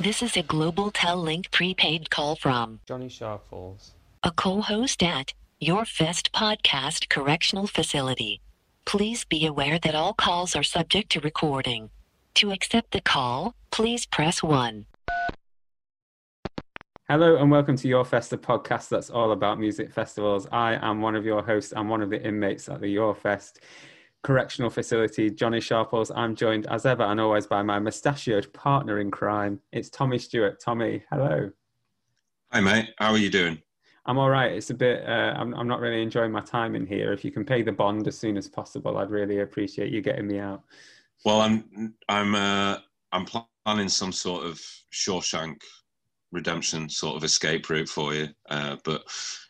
This is a Global Tel Link prepaid call from Johnny Sharples. a co-host at Your Fest Podcast Correctional Facility. Please be aware that all calls are subject to recording. To accept the call, please press 1. Hello and welcome to Your Fest, the podcast that's all about music festivals. I am one of your hosts. I'm one of the inmates at the Your Fest Correctional Facility, Johnny Sharples. I'm joined as ever and always by my mustachioed partner in crime. It's Tommy Stewart. Tommy, hello. Hi, mate. How are you doing? I'm all right. It's a bit. Uh, I'm. I'm not really enjoying my time in here. If you can pay the bond as soon as possible, I'd really appreciate you getting me out. Well, I'm. I'm. Uh, I'm planning some sort of Shawshank Redemption sort of escape route for you. Uh, but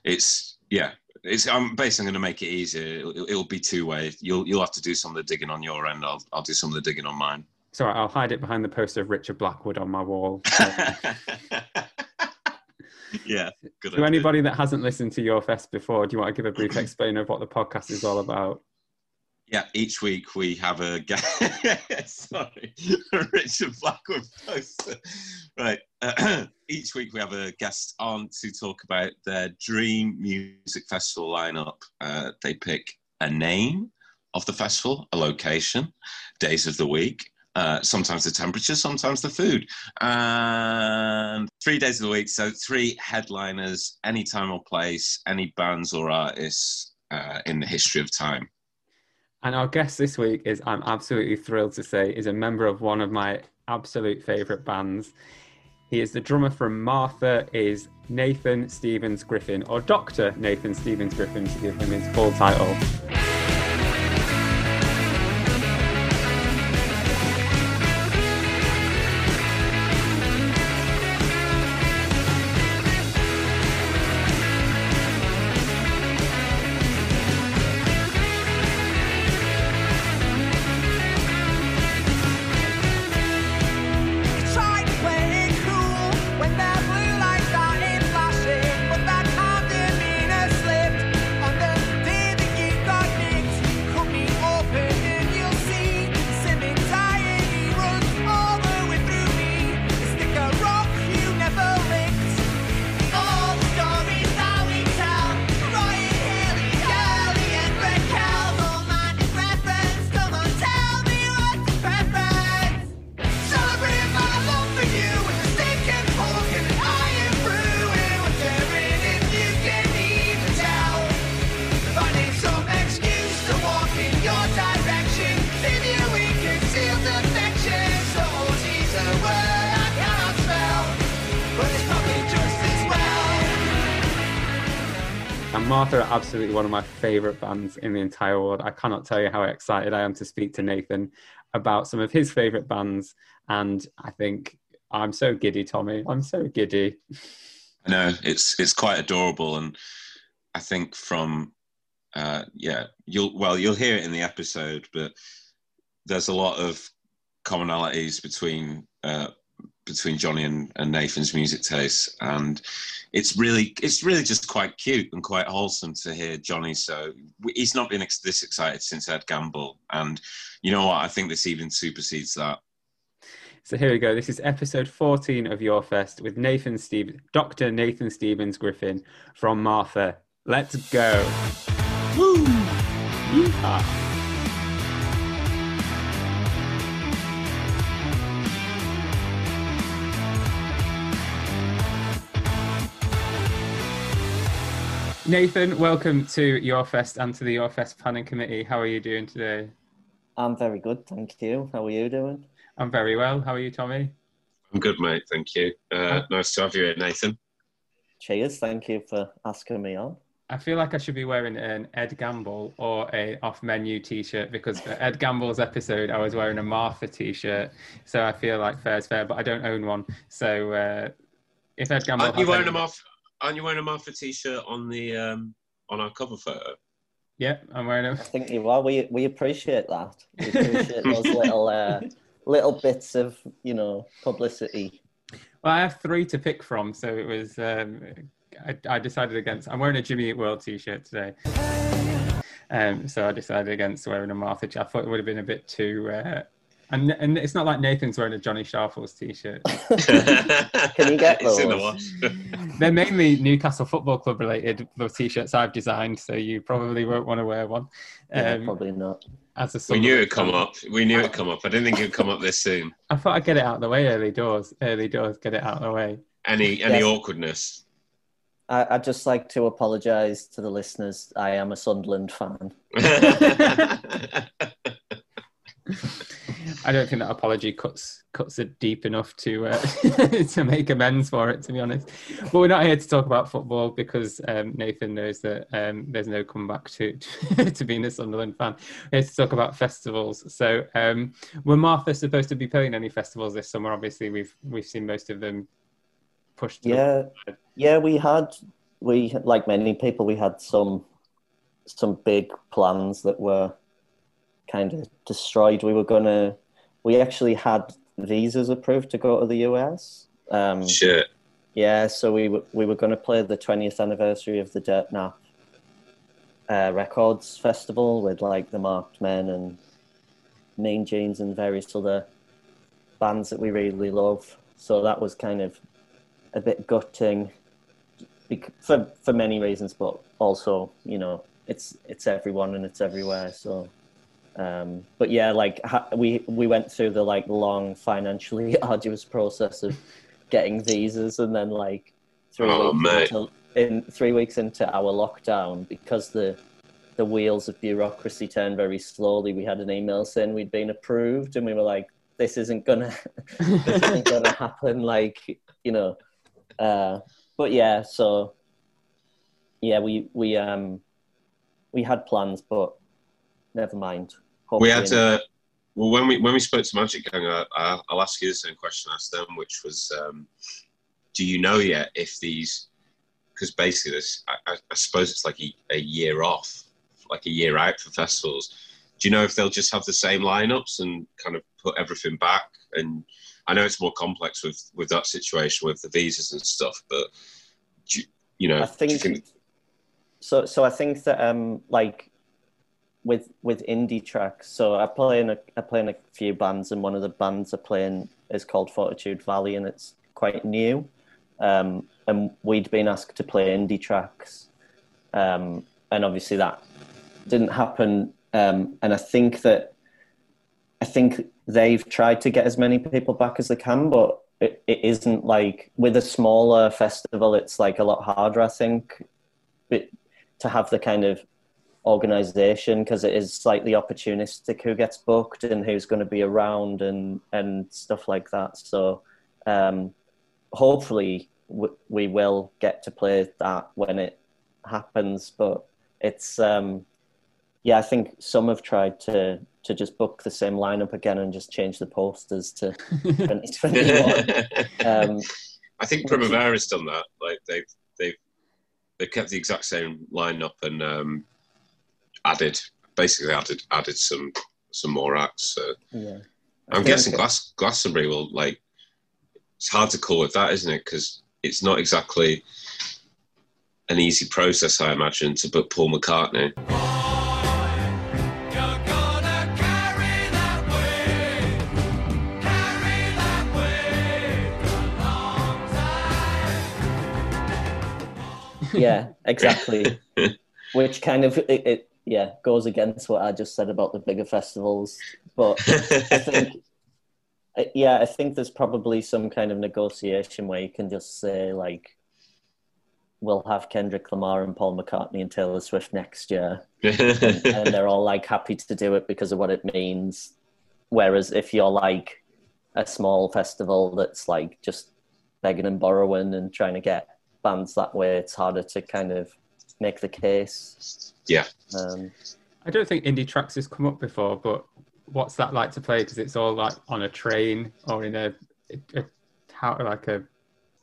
it's yeah. It's. I'm basically going to make it easier. It'll, it'll be two way. You'll. You'll have to do some of the digging on your end. I'll. I'll do some of the digging on mine. So I'll hide it behind the poster of Richard Blackwood on my wall. yeah. Good. to idea. anybody that hasn't listened to Your Fest before, do you want to give a brief explain of what the podcast is all about? Yeah, each week we have a guest. Sorry, Richard Blackwood. Right. each week we have a guest on to talk about their dream music festival lineup. Uh, they pick a name of the festival, a location, days of the week, uh, sometimes the temperature, sometimes the food, and three days of the week. So three headliners, any time or place, any bands or artists uh, in the history of time. And our guest this week is, I'm absolutely thrilled to say, is a member of one of my absolute favourite bands. He is the drummer from Martha, is Nathan Stevens Griffin, or Dr. Nathan Stevens Griffin to give him his full title. Absolutely one of my favourite bands in the entire world. I cannot tell you how excited I am to speak to Nathan about some of his favourite bands. And I think I'm so giddy, Tommy. I'm so giddy. I know it's it's quite adorable, and I think from uh, yeah, you'll well you'll hear it in the episode, but there's a lot of commonalities between uh, between Johnny and, and Nathan's music tastes, and it's really it's really just quite cute and quite wholesome to hear Johnny. So he's not been ex- this excited since Ed Gamble, and you know what? I think this even supersedes that. So here we go. This is episode 14 of Your Fest with Nathan Steve, Dr. Nathan Stevens Griffin from Martha. Let's go. Woo! Yeehaw. Nathan, welcome to Your Fest and to the Your Fest Planning Committee. How are you doing today? I'm very good, thank you. How are you doing? I'm very well. How are you, Tommy? I'm good, mate. Thank you. Uh, nice to have you here, Nathan. Cheers, thank you for asking me on. I feel like I should be wearing an Ed Gamble or a off-menu T-shirt because for Ed Gamble's episode I was wearing a Martha T-shirt, so I feel like fair's fair, but I don't own one. So uh, if Ed Gamble, Aren't you has wearing any- a Martha? Aren't you wearing a Martha t-shirt on the um, on our cover photo? Yeah, I'm wearing a. I think you are. We we appreciate that. We appreciate those little uh, little bits of you know publicity. Well, I have three to pick from, so it was. Um, I, I decided against. I'm wearing a Jimmy Eat World T-shirt today, um, so I decided against wearing a Martha. I thought it would have been a bit too uh, And, and it's not like Nathan's wearing a Johnny Sharples t-shirt. Can you get It's in the those? Wash. They're mainly Newcastle Football Club related, the t-shirts I've designed, so you probably won't want to wear one. Yeah, Um, probably not. as a we knew it'd come up. We knew it'd come up. I didn't think it'd come up this soon. I thought I'd get it out of the way early doors. Early doors, get it out of the way. Any any Yes. awkwardness? I'd just like to apologise to the listeners. I am a Sunderland fan. I don't think that apology cuts cuts it deep enough to uh, to make amends for it. To be honest, but we're not here to talk about football because um, Nathan knows that um, there's no comeback to to being a Sunderland fan. We're here to talk about festivals. So, um, were Martha supposed to be playing any festivals this summer? Obviously, we've we've seen most of them pushed. to the Yeah, yeah, we had we like many people, we had some some big plans that were kind of destroyed. We were gonna, we actually had visas approved to go to the US. Um, Shit. yeah, so we were we were going to play the 20th anniversary of the Dirt Nap uh, Records Festival with like the Marked Men and Mean Jeans and various other bands that we really love. So that was kind of a bit gutting for for many reasons, but also you know it's it's everyone and it's everywhere. So. Um, but yeah, like ha- we we went through the like long financially arduous process of getting visas, and then like three Oh, weeks into, in three weeks into our lockdown, because the the wheels of bureaucracy turn very slowly. We had an email saying we'd been approved, and we were like, "This isn't gonna, this isn't gonna happen." Like you know, uh, but yeah. So yeah, we we um we had plans, but never mind. We Hopefully had uh, well when we when we spoke to Magic Gang, I, I, I'll ask you the same question I asked them, which was, um, do you know yet if these? Because basically, this I, I, suppose it's like a, a year off, like a year out for festivals. Do you know if they'll just have the same lineups and kind of put everything back? And I know it's more complex with with that situation with the visas and stuff, but do you, you know, I you think, so. So I think that um like with with Indietracks. So I play in a I play in a few bands, and one of the bands I play in is called Fortitude Valley, and it's quite new. Um, and we'd been asked to play Indietracks, um, and obviously that didn't happen. Um, and I think that I think they've tried to get as many people back as they can, but it, it isn't like with a smaller festival. It's like a lot harder, I think, but to have the kind of organization because it is slightly opportunistic who gets booked and who's going to be around and and stuff like that. So um, hopefully w- we will get to play that when it happens, but it's um, yeah, I think some have tried to to just book the same lineup again and just change the posters to 2021. um, I think Primavera's done that. Like they've they've they've kept the exact same lineup and um, added basically added added some some more acts. So yeah. I I'm think guessing it- Glass, Glastonbury will like. It's hard to call with that, isn't it? Because it's not exactly an easy process, I imagine, to book Paul McCartney. You're gonna carry that weight, carry that weight a long time. yeah, exactly. Which kind of it, it yeah goes against what I just said about the bigger festivals. But I think yeah, I think there's probably some kind of negotiation where you can just say like, we'll have Kendrick Lamar and Paul McCartney and Taylor Swift next year, and, and they're all like happy to do it because of what it means. Whereas if you're like a small festival that's like just begging and borrowing and trying to get bands that way, it's harder to kind of make the case. yeah. Um, I don't think Indietracks has come up before, but what's that like to play? Because it's all like on a train or in a, a, how like a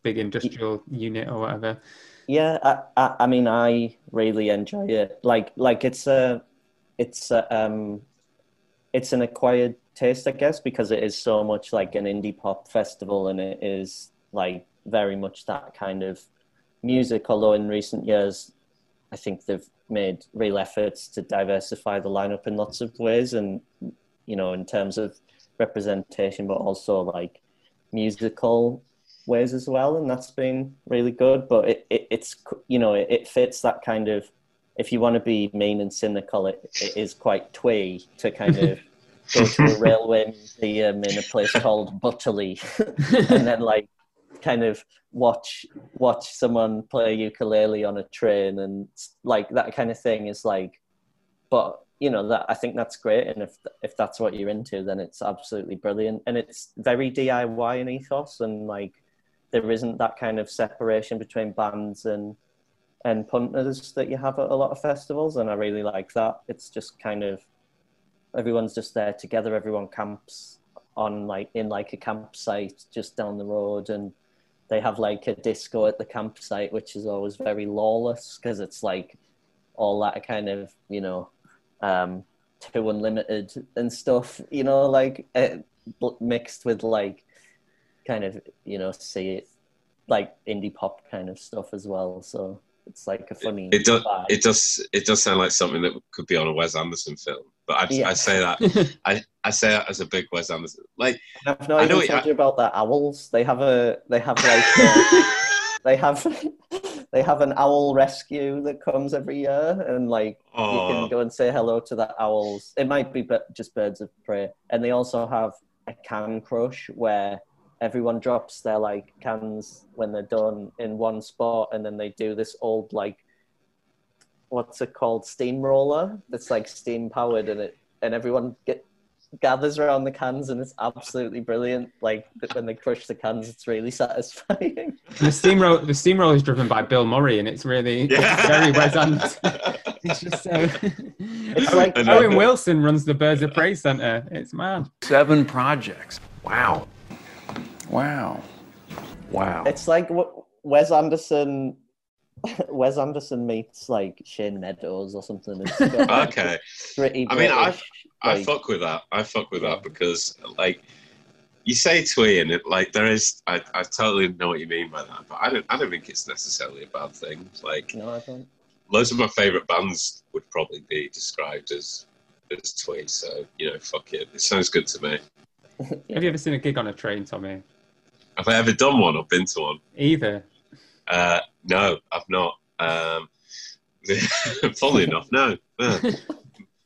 big industrial unit or whatever. yeah, I, I, I mean, I really enjoy it. Like, like it's a, it's a, um, it's an acquired taste, I guess, because it is so much like an indie pop festival, and it is like very much that kind of music. Although in recent years, I think they've made real efforts to diversify the lineup in lots of ways, and you know, in terms of representation, but also like musical ways as well, and that's been really good. But it, it it's you know it, it fits that kind of if you want to be mean and cynical, it, it is quite twee to kind of go to a railway museum in a place called Butterley, and then like kind of watch watch someone play ukulele on a train and like that kind of thing is like but you know that i think that's great. And if if that's what you're into then it's absolutely brilliant. And it's very diy in ethos and like there isn't that kind of separation between bands and and punters that you have at a lot of festivals. And i really like that. It's just kind of everyone's just there together. Everyone camps on like in like a campsite just down the road. And they have like a disco at the campsite which is always very lawless because it's like all that kind of you know um too unlimited and stuff you know like uh, bl- mixed with like kind of you know see it like indie pop kind of stuff as well so it's like a funny It does. vibe. It does. It does sound like something that could be on a Wes Anderson film. But I, Yeah. I say that. I, I say that as a big Wes Anderson. Like, I've not I know even told you about the owls. They have a they have like a, they have they have an owl rescue that comes every year, and like you oh, can go and say hello to the owls. It might be but just birds of prey, and they also have a can crush where everyone drops their like cans when they're done in one spot, and then they do this old like what's it called steamroller that's like steam powered, and it and everyone get gathers around the cans and it's absolutely brilliant. Like when they crush the cans, it's really satisfying. the steamroll the steamroll is driven by Bill Murray, and it's really it's very Wes Anderson. It's just so. It's like Owen Wilson runs the Birds of Prey Centre. It's mad. Seven projects. Wow. Wow. Wow. it's like what Wes Anderson. Wes Anderson meets like Shane Meadows or something. It's got, okay. gritty I mean, I- British, I fuck with that. I fuck with that because, like, you say twee, and it like there is. I, I totally know what you mean by that, but I don't. I don't think it's necessarily a bad thing. Like, No, I don't. loads of my favorite bands would probably be described as as twee. So you know, fuck it. It sounds good to me. Have you ever seen a gig on a train, Tommy? Have I ever done one or been to one? Either. Uh, no, I've not. Um, funnily enough, no.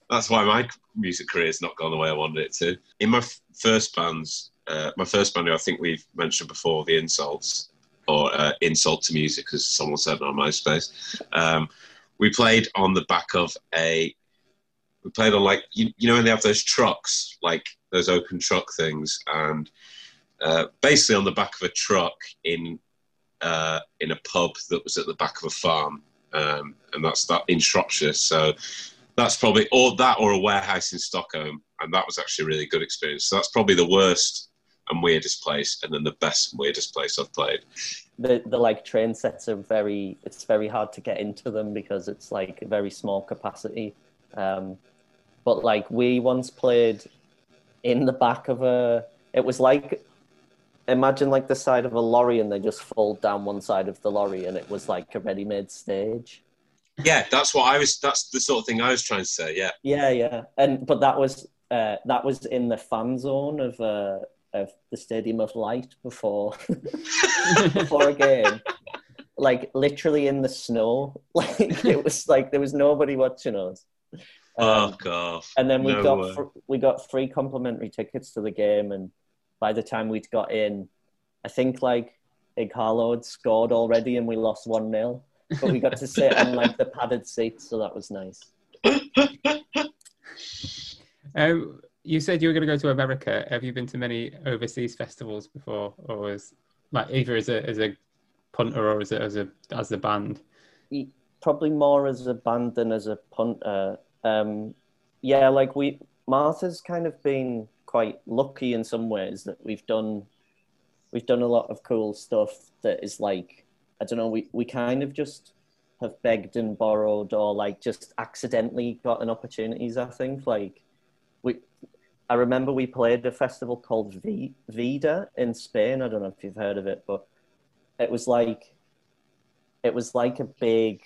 That's why my music career's not gone the way I wanted it to. In my f- first bands, uh, my first band, I think we've mentioned before, the Insults, or uh, Insult to Music, as someone said on MySpace. Um, we played on the back of a. We played on like you, you know when they have those trucks, like those open truck things, and uh, basically on the back of a truck in uh, in a pub that was at the back of a farm, um, and that's that in Shropshire. So that's probably or that or a warehouse in Stockholm, and that was actually a really good experience. So that's probably the worst and weirdest place, and then the best and weirdest place I've played. The the like train sets are very. It's very hard to get into them because it's like a very small capacity. Um, but like we once played in the back of a. It was like imagine like the side of a lorry and they just fold down one side of the lorry and it was like a ready-made stage. Yeah, that's what I was. That's the sort of thing I was trying to say. Yeah, Yeah, yeah, and but that was uh, that was in the fan zone of uh, of the Stadium of Light before before a game, like literally in the snow. Like it was like there was nobody watching us. oh Um, god. and then we no got fr- we got free complimentary tickets to the game, and by the time we'd got in, I think like Ighalo had scored already, and we lost one 0 But we got to sit on like the padded seats, so that was nice. Um, you said you were going to go to America. Have you been to many overseas festivals before, or as like either as a as a punter or as a as a as a band? probably more as a band than as a punter. Um, yeah, like we Martha's kind of been quite lucky in some ways that we've done we've done a lot of cool stuff that is like I don't know we we kind of just have begged and borrowed or like just accidentally gotten opportunities. I think like we. I remember we played a festival called v- Vida in Spain. I don't know if you've heard of it, but it was like it was like a big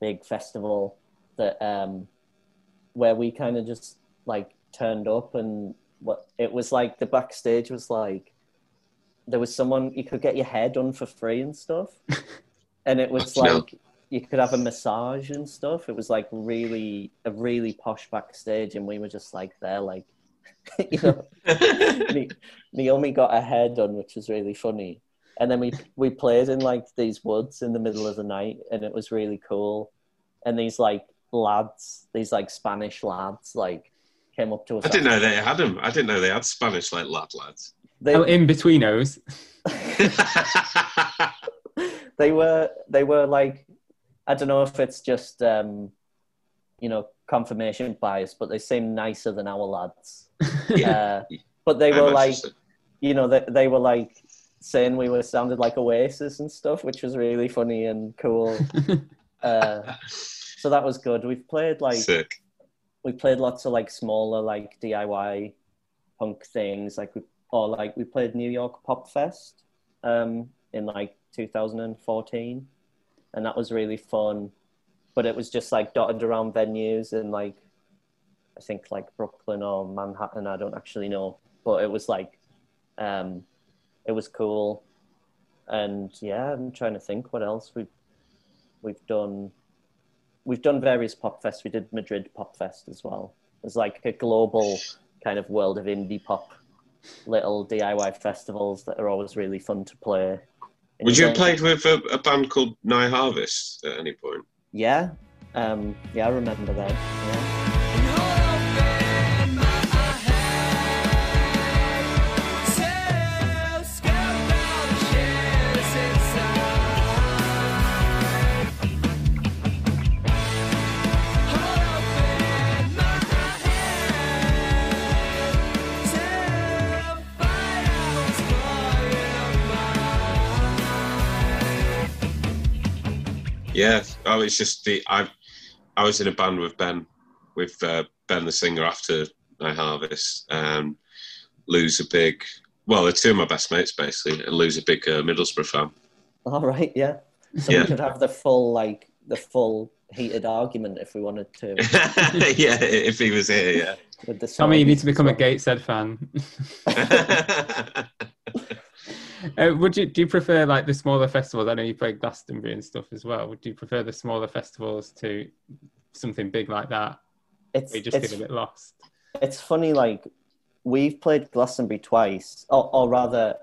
big festival that um where we kind of just like turned up and what it was like the backstage was like there was someone you could get your hair done for free and stuff. And it was like you could have a massage and stuff. It was like really a really posh backstage and we were just like there like you know. Naomi got her hair done which was really funny. And then we we played in like these woods in the middle of the night and it was really cool. And these like lads these like spanish lads like came up to us I didn't know they had them. I didn't know they had Spanish like lad lads. they, Oh, in betweenos. they were they were like I don't know if it's just um, you know confirmation bias, but they seem nicer than our lads. Uh, but they were like you know they they were like saying we were sounded like Oasis and stuff, which was really funny and cool. Uh, so that was good. We've played like Sick. We played lots of like smaller like DIY punk things. Like we or like we played New York Pop Fest um in like 2014 and that was really fun. But it was just like dotted around venues in like I think like Brooklyn or Manhattan. I don't actually know. But it was like um it was cool. And yeah I'm trying to think what else we've we've done we've done various pop fests. We did Madrid Pop Fest as well. There's like a global kind of world of indie pop, little DIY festivals that are always really fun to play. Would you have played with a, a band called Nye Harvest at any point? Yeah, um, yeah, I remember that. Yeah. Yeah. Oh, it's just the I. I was in a band with Ben, with uh, Ben the singer after Nye Harvest, and Lou's a big. Well, they're two of my best mates basically, and Lou's a big uh, Middlesbrough fan. All right, yeah. So Yeah. we could have the full like the full heated argument if we wanted to yeah, if he was here, yeah. with the. Tommy, you need to become a Gateshead fan. Uh, would you do you prefer like the smaller festivals? I know you played Glastonbury and stuff as well. Would you prefer the smaller festivals to something big like that? It's you just it's feel a bit lost. it's funny like we've played glastonbury twice or, or rather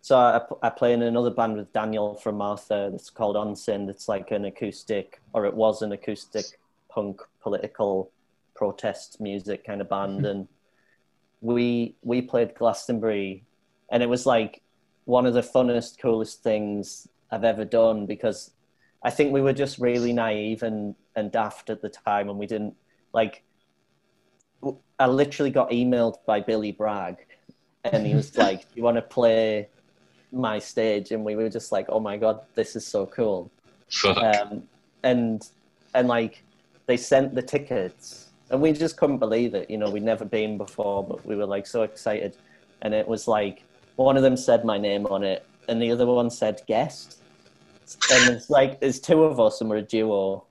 so I, I play in another band with daniel from martha that's called ONSIND it's like an acoustic or it was an acoustic punk political protest music kind of band and we we played glastonbury and it was like one of the funnest coolest things i've ever done because i think we were just really naive and and daft at the time and we didn't like I literally got emailed by Billy Bragg, and he was like, Do "You want to play my stage?" And we were just like, "Oh my god, this is so cool!" Um, and and like they sent the tickets, and we just couldn't believe it. You know, we'd never been before, but we were like so excited, and it was like one of them said my name on it, and the other one said guest, and it's like there's two of us, and we're a duo,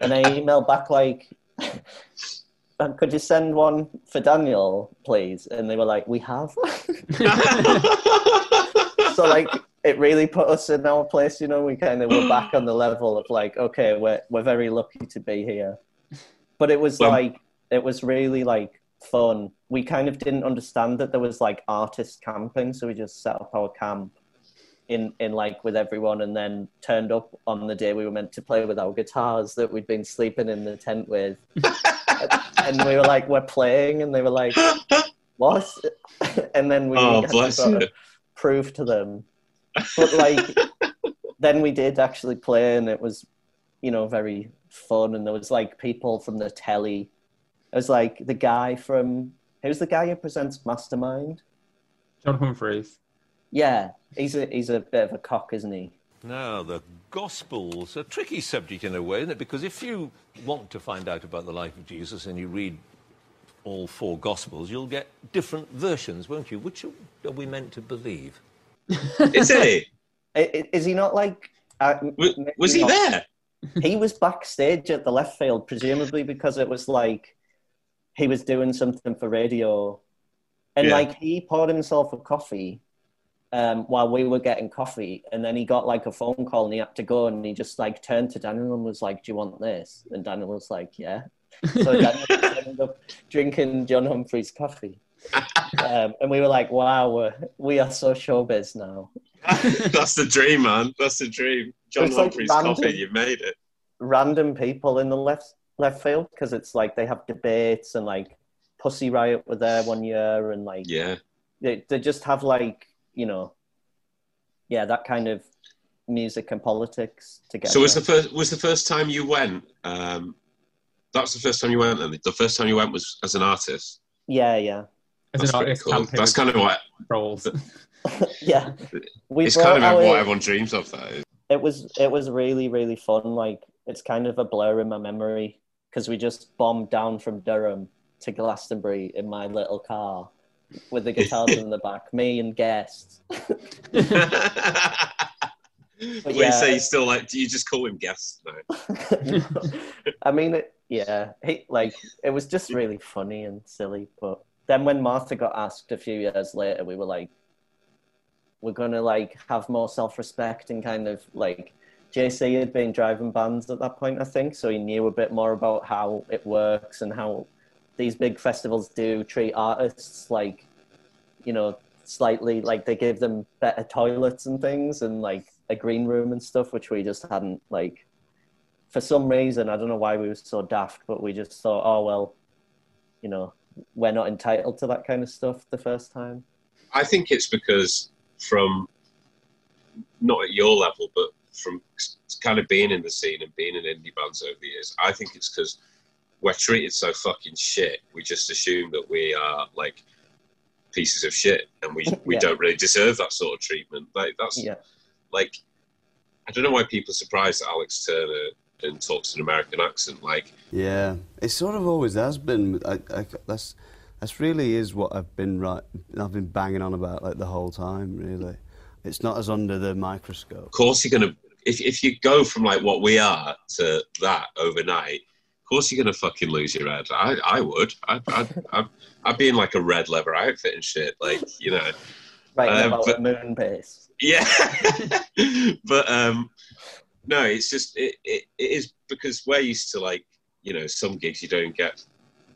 and I emailed back like. "Uh, Could you send one for Daniel, please? And they were like, "We have." so like it really put us in our place you know we kind of were back on the level of like okay we're we're very lucky to be here but it was Well- like it was really like fun we kind of didn't understand that there was like artist camping so we just set up our camp in in like with everyone and then turned up on the day we were meant to play with our guitars that we'd been sleeping in the tent with and we were like we're playing and they were like what and then we oh, had to sort of prove to them. But like, then we did actually play, and it was, you know, very fun. And there was like people from the telly. It was like the guy from who's the guy who presents Mastermind? John Humphrys. Yeah, he's a he's a bit of a cock, isn't he? Now, the Gospels, a tricky subject in a way, isn't it? Because if you want to find out about the life of Jesus and you read all four Gospels, you'll get different versions, won't you? Which are we meant to believe? Is he? I- I- Is he not like? Uh, Was, was he not. there? he was backstage at the left field, presumably because it was like he was doing something for radio and Yeah. like he poured himself a coffee um, while we were getting coffee, and then he got like a phone call and he had to go, and he just like turned to Daniel and was like, "Do you want this?" And Daniel was like, "Yeah." So Daniel ended up drinking John Humphrys' coffee, um, and we were like, "Wow, we're, we are so showbiz now." That's the dream, man. That's the dream. John It's like Humphrys' random- coffee. You made it. Random people in the left left field because it's like they have debates and like Pussy Riot were there one year, and like Yeah. they they just have like you know, yeah, that kind of music and politics together. So was the first was the first time you went? Um, that was the first time you went, and the first time you went was as an artist. yeah, yeah, As That's an pretty artist, cool. That's kind of what trolls. yeah. We it's kind of our- what everyone dreams of. That is. it was it was really really fun. Like it's kind of a blur in my memory because we just bombed down from Durham to Glastonbury in my little car with the guitars in the back, me and guests. When yeah. you say he's still like, do you just call him guest now? I mean, it, yeah, he, like it was just really funny and silly. But then when Martha got asked a few years later, we were like, we're gonna like have more self-respect and kind of like JC had been driving bands at that point, I think, so he knew a bit more about how it works and how these big festivals do treat artists like, you know, slightly like they give them better toilets and things and like a green room and stuff, which we just hadn't like for some reason, I don't know why we were so daft, but we just thought, oh well, you know, we're not entitled to that kind of stuff the first time. I think it's because from not at your level, but from kind of being in the scene and being in indie bands over the years, I think it's because we're treated so fucking shit. We just assume that we are like pieces of shit, and we we Yeah. don't really deserve that sort of treatment. Like that's Yeah. like I don't know why people are surprised that Alex Turner and talks an American accent. Like Yeah, it sort of always has been. I, I, that's that's really is what I've been right. I've been banging on about like the whole time. Really, it's not as under the microscope. of course you're gonna if if you go from like what we are to that overnight. Of course you're gonna fucking lose your head. I I would. I'd I'd, I'd, I'd be in like a red leather outfit and shit. Like you know. Right Um, about but- moon base. Yeah, but um, no, it's just it, it, it is because we're used to like you know some gigs you don't get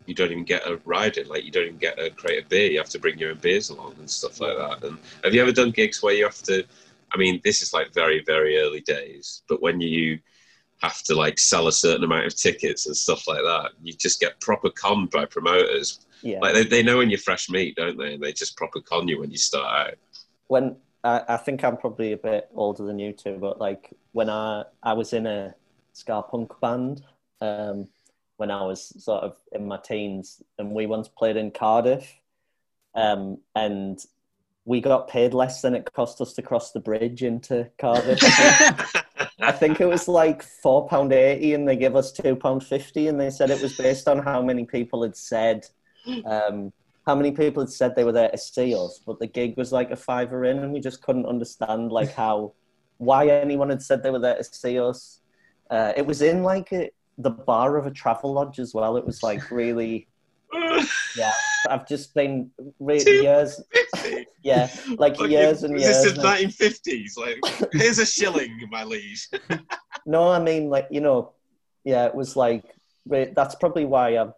you don't even get a ride in like you don't even get a crate of beer you have to bring your own beers along and stuff like that. And have you ever done gigs where you have to i mean this is like very very early days but when you have to like sell a certain amount of tickets and stuff like that you just get proper conned by promoters. Yeah. like they, they know when you're fresh meat don't they? And they just proper con you when you start out. When I, I think I'm probably a bit older than you two, but like when I I was in a ska punk band um, when I was sort of in my teens, and we once played in Cardiff, um, and we got paid less than it cost us to cross the bridge into Cardiff. I think it was like four pound eighty, and they gave us two pound fifty, and they said it was based on how many people had said, um, how many people had said they were there to see us, but the gig was like a fiver in, and we just couldn't understand like how, why anyone had said they were there to see us. Uh, it was in like a, the bar of a travel lodge as well. It was like really, yeah. I've just been re- years, yeah, like Like, years and years. this is 1950s? Like, here's a shilling, my liege. No, I mean, like, you know, yeah, it was like, that's probably why I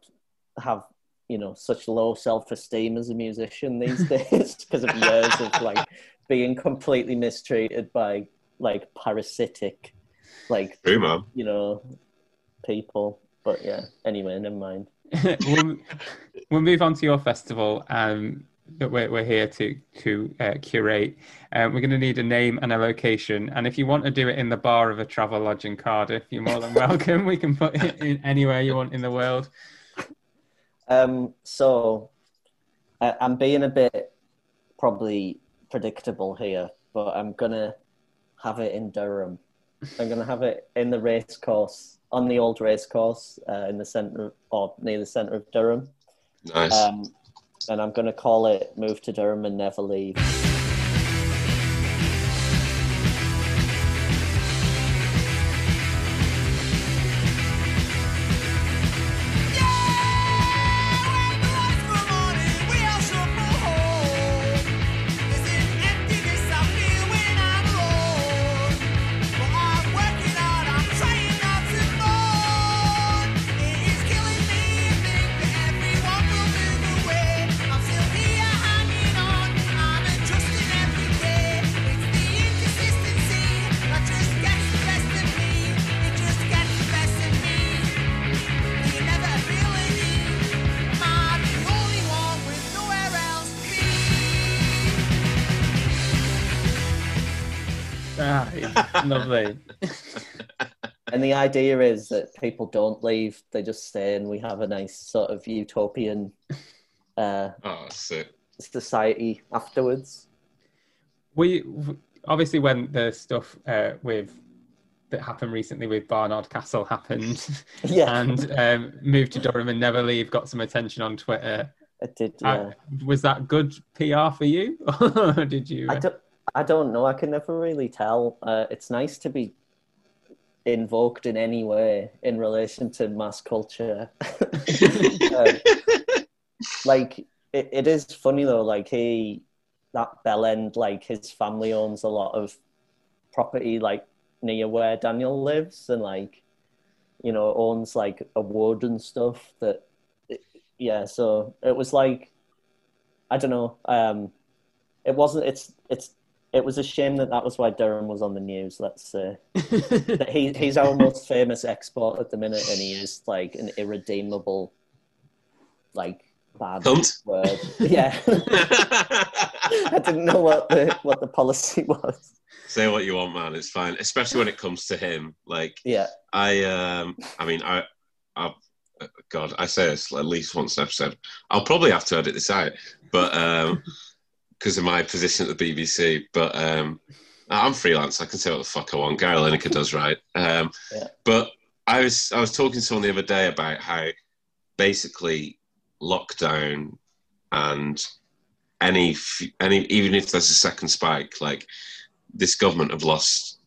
have, you know, such low self esteem as a musician these days because of years of like being completely mistreated by like parasitic, like, True, you know, people. But yeah, anyway, never mind. we'll, we'll move on to your festival um, that we're, we're here to to uh, curate. Um, we're going to need a name and a location, and if you want to do it in the bar of a travel lodge in Cardiff, you're more than welcome. we can put it in anywhere you want in the world. Um, so I, I'm being a bit probably predictable here, but I'm gonna have it in Durham. I'm gonna have it in the race course on the old race course uh, in the center or near the center of Durham, Nice. um, and I'm gonna call it "Move to Durham and Never Leave." And the idea is that people don't leave; they just stay, and we have a nice sort of utopian uh, Oh, society afterwards. We obviously when the stuff uh, with that happened recently with Barnard Castle happened, Yeah. and um, moved to Durham and never leave got some attention on Twitter. It did. Uh, was that good PR for you, or did you? I don't. I don't know. I can never really tell. Uh, it's nice to be invoked in any way in relation to mass culture. Um, like it, it is funny though. Like he, that Bellend, like his family owns a lot of property, like near where Daniel lives, and like you know owns like a wood and stuff. That yeah. So it was like I don't know. Um, it wasn't. It's it's. It was a shame that that was why Durham was on the news. Let's say that he he's our most famous export at the minute, and he is like an irredeemable, like bad word. Yeah, I didn't know what the what the policy was. Say what you want, man. It's fine, especially when it comes to him. Like Yeah, I, um, I mean, I, I, God, I say this at least once an episode. I'll probably have to edit this out, but because of my position at the BBC. But um, I'm freelance. I can say what the fuck I want. Gary Lineker does right. Um, Yeah. But I was I was talking to someone the other day about how basically lockdown and any any even if there's a second spike, like this government have lost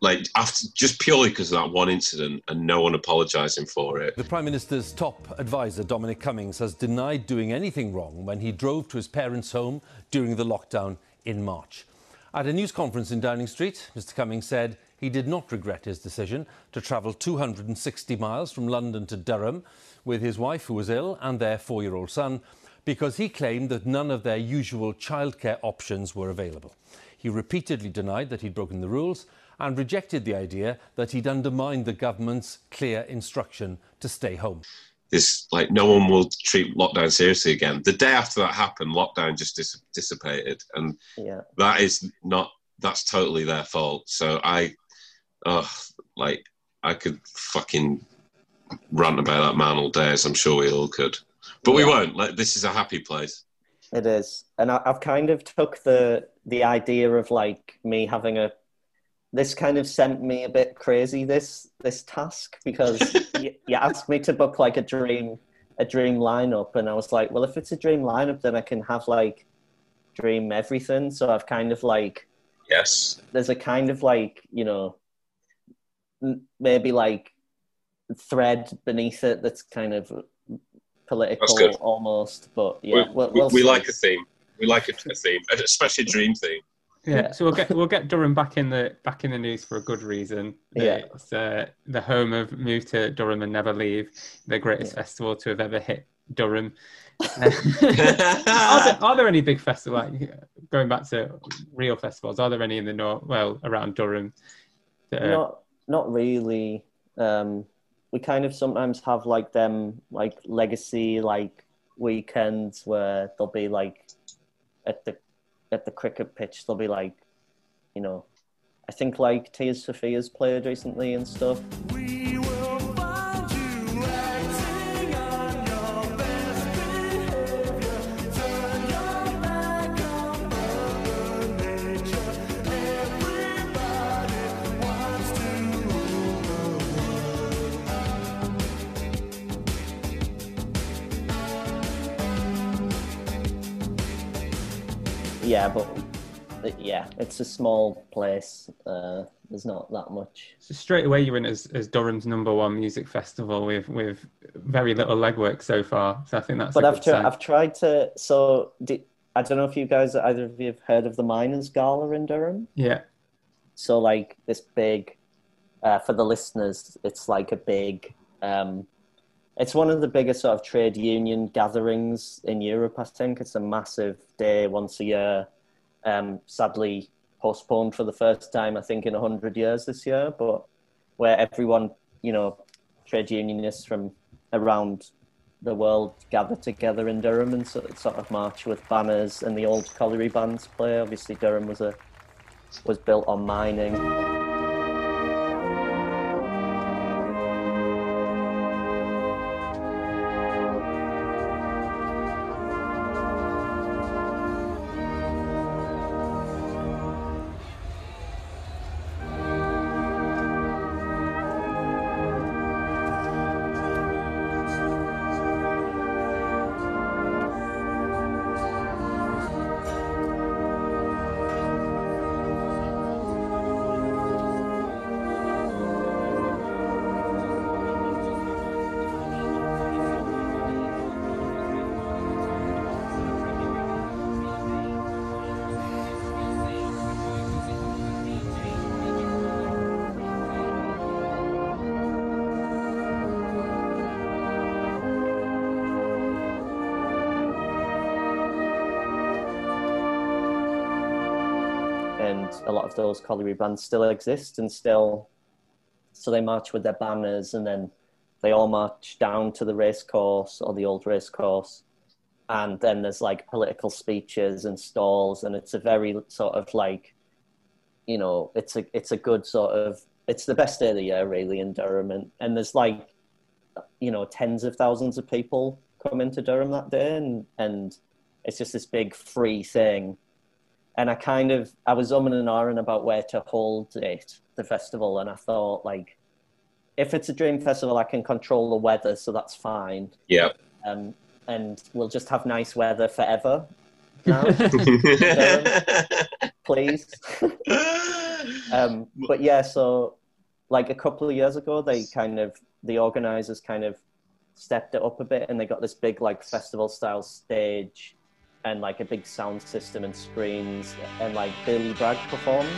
like after just purely because of that one incident and no one apologising for it. The Prime Minister's top advisor, Dominic Cummings, has denied doing anything wrong when he drove to his parents' home during the lockdown in March. At a news conference in Downing Street, Mr Cummings said he did not regret his decision to travel 260 miles from London to Durham with his wife, who was ill, and their four year old son, because he claimed that none of their usual childcare options were available. He repeatedly denied that he'd broken the rules and rejected the idea that he'd undermined the government's clear instruction to stay home. This like no one will treat lockdown seriously again. The day after that happened, lockdown just dis- dissipated, and yeah. that is not that's totally their fault. So I, oh, like I could fucking rant about that man all day, as I'm sure we all could, but we won't. Like this is a happy place. It is, and I, I've kind of took the the idea of like me having a. This kind of sent me a bit crazy. This this task because you, you asked me to book like a dream a dream lineup, and I was like, well, if it's a dream lineup, then I can have like dream everything. So I've kind of like Yes. there's a kind of like you know m- maybe like thread beneath it that's kind of political almost, but yeah, we, we'll, we- we'll we like a theme. We like a, a theme, especially a dream theme. Yeah, so we'll get we'll get Durham back in the back in the news for a good reason. Yeah. It's uh, the home of Move to Durham and Never Leave, the greatest Yeah. festival to have ever hit Durham. are, there, are there any big festivals like going back to real festivals? Are there any in the north? Well, around Durham. that are- not not really um we kind of sometimes have like them like legacy like weekends where they'll be like at the at the cricket pitch they'll be like you know i think like Tears Sophia's played recently and stuff yeah but yeah it's a small place uh there's not that much So straight away, you're in as, as Durham's number one music festival with with very little legwork so far. So I think that's. but a I've, tri- I've tried to so i don't know if you guys either of you have heard of the miners gala in durham Yeah, So like this big, uh, for the listeners, it's like a big. Um, it's one of the biggest sort of trade union gatherings in Europe. I think it's a massive day once a year. Um, sadly postponed for the first time, I think, in hundred years this year. But where everyone, you know, trade unionists from around the world gather together in Durham and sort sort of march with banners, and the old colliery bands play. Obviously, Durham was a was built on mining. Those colliery bands still exist and still so they march with their banners and then they all march down to the race course or the old race course. And then there's like political speeches and stalls and it's a very sort of like you know it's a it's a good sort of it's the best day of the year really in Durham. And, and there's like you know tens of thousands of people come into Durham that day and and it's just this big free thing and I kind of I was umming and ahhing about where to hold it, the festival, and I thought like, if it's a dream festival, I can control the weather, so that's fine. Yeah. Um, and we'll just have nice weather forever. Now, please. um, but yeah, so like a couple of years ago, they kind of the organizers kind of stepped it up a bit, and they got this big like festival style stage and like a big sound system and screens, and like Billy Bragg performed.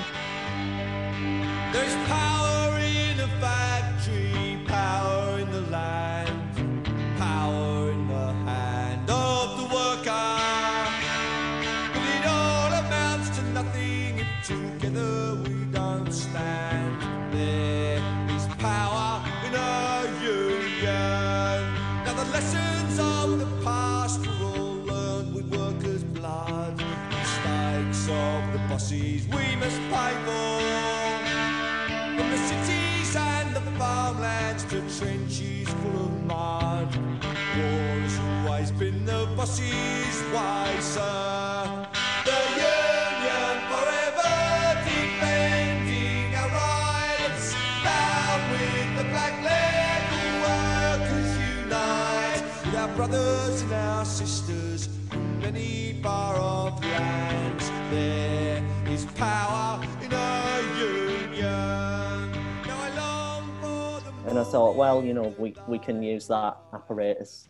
Our brothers and our sisters from many far off lands. There is power in our union. Now I long for the And I thought, well, you know, we, we can use that apparatus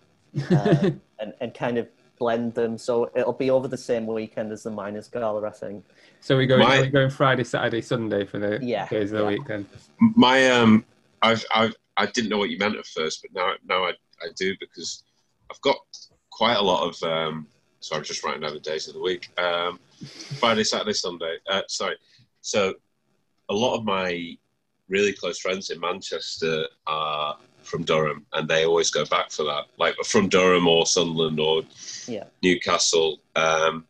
uh, and, and kind of blend them. So it'll be over the same weekend as the Miners Gala, I think. So we going, My- we going Friday, Saturday, Sunday for the Yeah, days of the yeah. week then. My um, I've, I've I didn't know what you meant at first, but now now I, I do because I've got quite a lot of um. So I'm just writing down the days of the week. Um, Friday, Saturday, Sunday. Uh, sorry. So a lot of my really close friends in Manchester are from Durham, and they always go back for that. Like from Durham or Sunderland or Yeah. Newcastle. Um,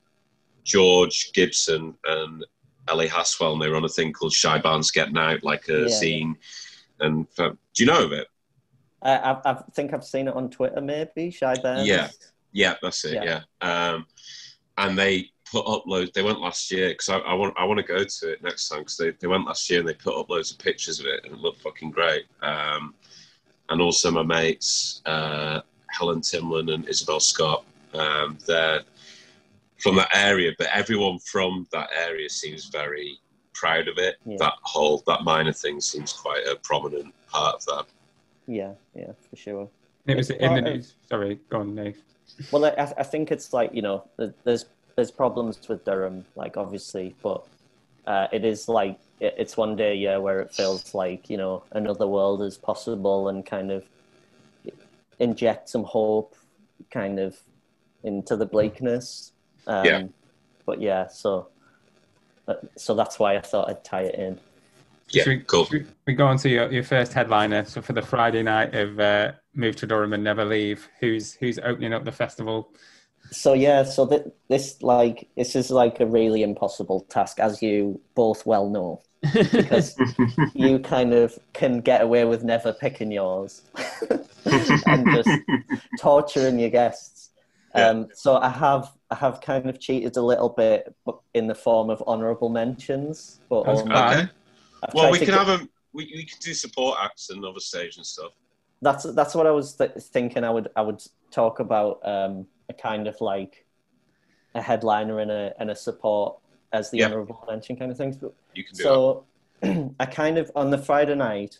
George Gibson and Ellie Haswell, and they run a thing called Shy Bairns Get Nowt, like a Yeah. scene. And uh, do you know of it? I, I, I think I've seen it on Twitter, maybe, Shy Bairns. Yeah. Yeah, that's it. Yeah. Yeah. Um, and they put up loads. They went last year because I, I want I want to go to it next time because they, they went last year and they put up loads of pictures of it and it looked fucking great. Um, and also my mates uh, Helen Timlin and Isabel Scott. Um, they're from that area, but everyone from that area seems very proud of it. Yeah. That whole that minor thing seems quite a prominent part of that. Yeah, yeah, for sure. It was in the news. Sorry, go on, Nate. Well, I, I think it's like you know, there's there's problems with Durham, like obviously, but uh, it is like it, it's one day a year where it feels like you know another world is possible and kind of inject some hope, kind of into the bleakness. Um, Yeah. But yeah, so uh, so that's why I thought I'd tie it in. Yeah, Should we, cool. should we- we go on to your, your first headliner. So for the Friday night of uh, Move to Durham and Never Leave, who's who's opening up the festival so yeah, so th- this like this is like a really impossible task, as you both well know, because you kind of can get away with never picking yours and just torturing your guests. Um, So I have I have kind of cheated a little bit in the form of honourable mentions, but That's um. Okay. I've Well, we can get- have a we, we can do support acts and other stage and stuff. that's that's what I was th- thinking. I would I would talk about um, a kind of like a headliner and a and a support as the Yeah. honourable mention kind of things. But- You can do So I kind of on the Friday night,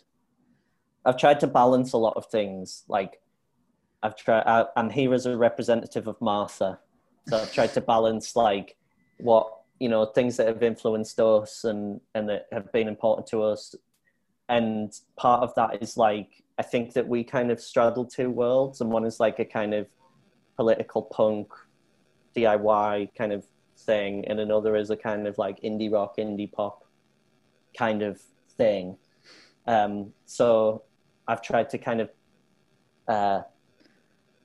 I've tried to balance a lot of things. Like I've tried. I'm here as a representative of Martha, so I've tried to balance like what you know things that have influenced us and and that have been important to us and part of that is like I think that we kind of straddle two worlds, and one is like a kind of political punk DIY kind of thing, and another is a kind of like indie rock, indie pop kind of thing. Um, so I've tried to kind of uh,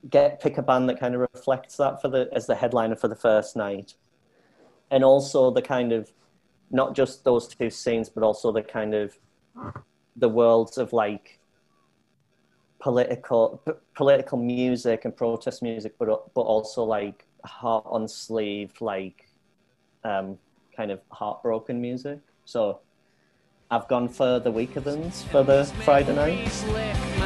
get pick a band that kind of reflects that for the as the headliner for the first night, and also the kind of not just those two scenes, but also the kind of the worlds of like political p- political music and protest music, but but also like heart on sleeve, like um, kind of heartbroken music. So I've gone for the weaker for the Friday night.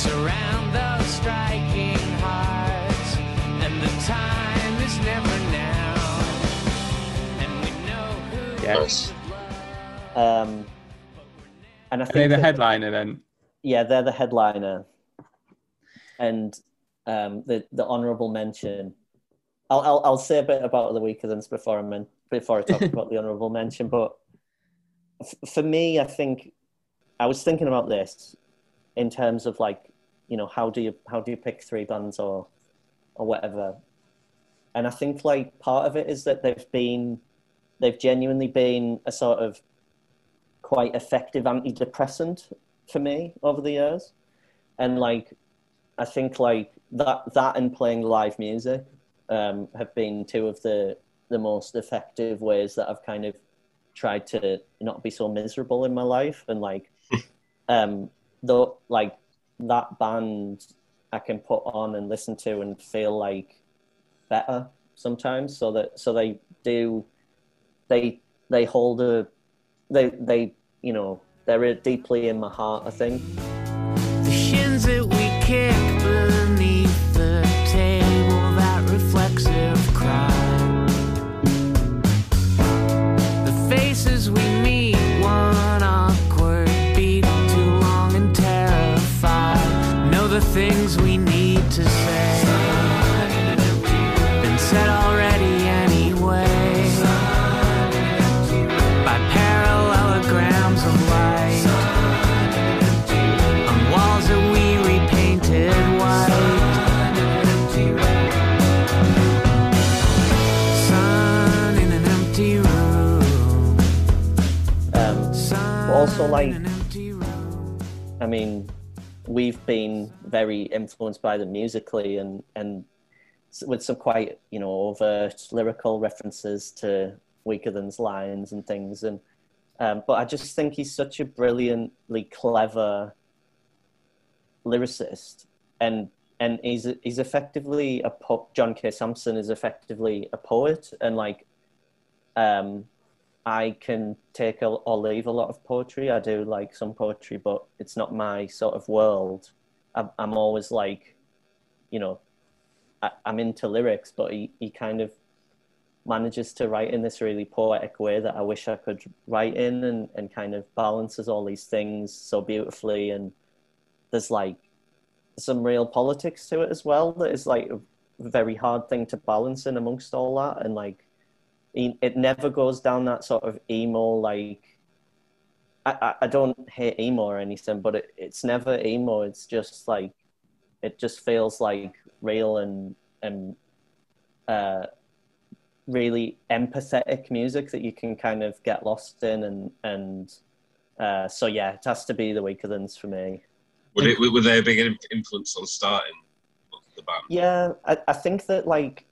Surround those striking hearts, and the time is never now. And we know who Yes. Um, and I Are think they're the that- headliner then? yeah, they're the headliner, and um, the the honourable mention. I'll, I'll I'll say a bit about the Weakerthans before I men- before I talk about the honourable mention. But f- for me, I think I was thinking about this in terms of like you know how do you how do you pick three bands or or whatever, and I think like part of it is that they've been they've genuinely been a sort of quite effective antidepressant for me over the years. And like i think like that that and playing live music um, have been two of the the most effective ways that i've kind of tried to not be so miserable in my life. And like um though like that band i can put on and listen to and feel like better sometimes so that so they do they they hold a they they you know they're deeply in my heart i think. The shins that we kick things we need to say. Been said already anyway. By parallelograms of light on walls that we repainted white. Sun in an empty room. um also like in an empty room. i mean we've been very influenced by them musically and and with some quite you know overt lyrical references to Weakerthans' lines and things. And um, but i just think he's such a brilliantly clever lyricist. And and he's he's effectively a po- John K. Samson is effectively a poet. And like um I can take a, or leave a lot of poetry. I do like some poetry, but it's not my sort of world. I'm, I'm always like, you know, I, I'm into lyrics, but he, he kind of manages to write in this really poetic way that I wish I could write in and, and kind of balances all these things so beautifully. And there's like some real politics to it as well that is like a very hard thing to balance in amongst all that. And like, it never goes down that sort of emo like. I, I, don't hate emo or anything, but it, it's never emo. It's just like, it just feels like real and and uh, really empathetic music that you can kind of get lost in and and uh, so yeah, it has to be the Weakerthans for me. Were, it, were they a big in- influence on starting the band? Yeah, I, I think that like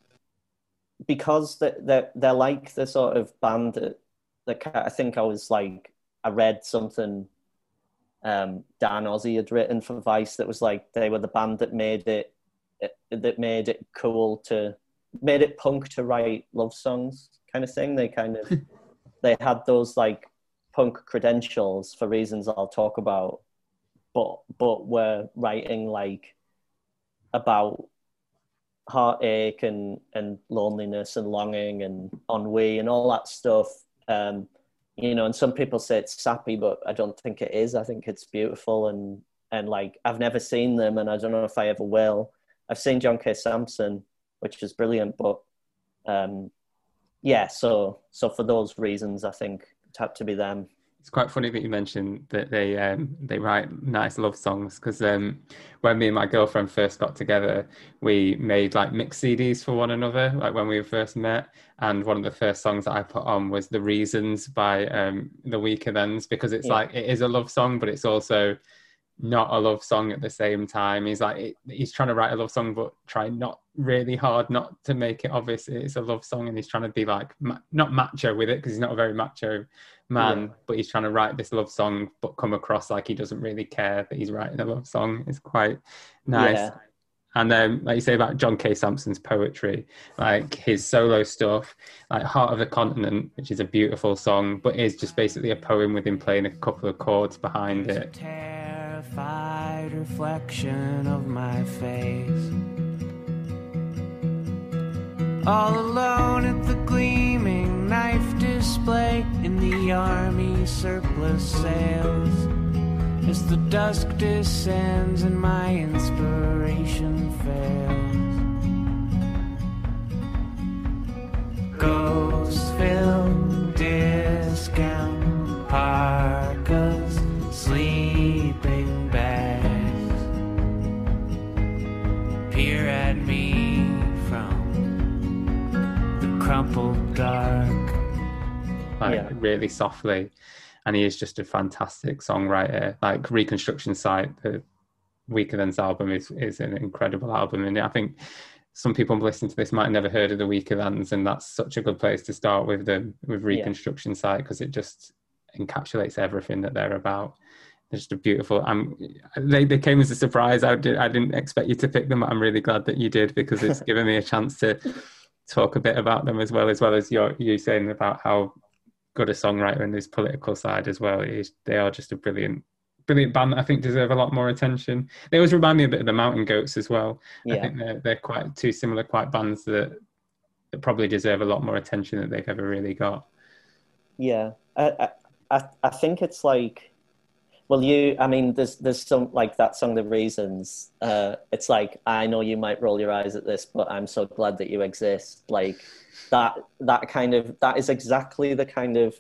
because that they're, they're like the sort of band that, that I think I was like I read something um, Dan Ozzi had written for Vice that was like they were the band that made it, it that made it cool to made it punk to write love songs kind of thing. They kind of they had those like punk credentials for reasons I'll talk about, but but were writing like about heartache and and loneliness and longing and ennui and all that stuff. Um, you know, and some people say it's sappy, but I don't think it is. I think it's beautiful and and like I've never seen them, and I don't know if I ever will. I've seen John K. Samson, which is brilliant, but um, yeah. So so for those reasons, I think it had to be them. It's quite funny that you mentioned that they um, they write nice love songs because um, when me and my girlfriend first got together, we made like mix CDs for one another, like when we first met. And one of the first songs that I put on was "The Reasons" by um, the Weakerthans because it's Yeah. like it is a love song, but it's also not a love song at the same time. He's like he's trying to write a love song, but trying not really hard not to make it obvious it's a love song, and he's trying to be like ma- not macho with it because he's not a very macho man, Yeah. but he's trying to write this love song, but come across like he doesn't really care that he's writing a love song. It's quite nice. Yeah. And then, like you say about John K. Samson's poetry, like his solo stuff, like Heart of the Continent, which is a beautiful song, but is just basically a poem with him playing a couple of chords behind it. Terrified reflection of my face. All alone at the gleaming knife display in the army surplus sales. As the dusk descends and my inspiration fails. Ghost filled like Yeah. really softly. And he is just a fantastic songwriter. Like reconstruction site the Weakerthans' album is is an incredible album. And i think some people listening to this might have never heard of the Weakerthans and that's such a good place to start with them with reconstruction site because it just encapsulates everything that they're about. They're just a beautiful um they, they came as a surprise. I did i didn't expect you to pick them but i'm really glad that you did because it's given me a chance to talk a bit about them as well as well as your you saying about how good a songwriter and his political side as well. He's, they are just a brilliant, brilliant band that I think deserve a lot more attention. They always remind me a bit of the Mountain Goats as well. I think they're, they're quite two similar, quite bands that, that probably deserve a lot more attention that they've ever really got. Yeah, I, I, I think it's like, well, you, I mean, there's, there's some like that song, "The Reasons." Uh, it's like I know you might roll your eyes at this, but I'm so glad that you exist. Like that, that kind of, that is exactly the kind of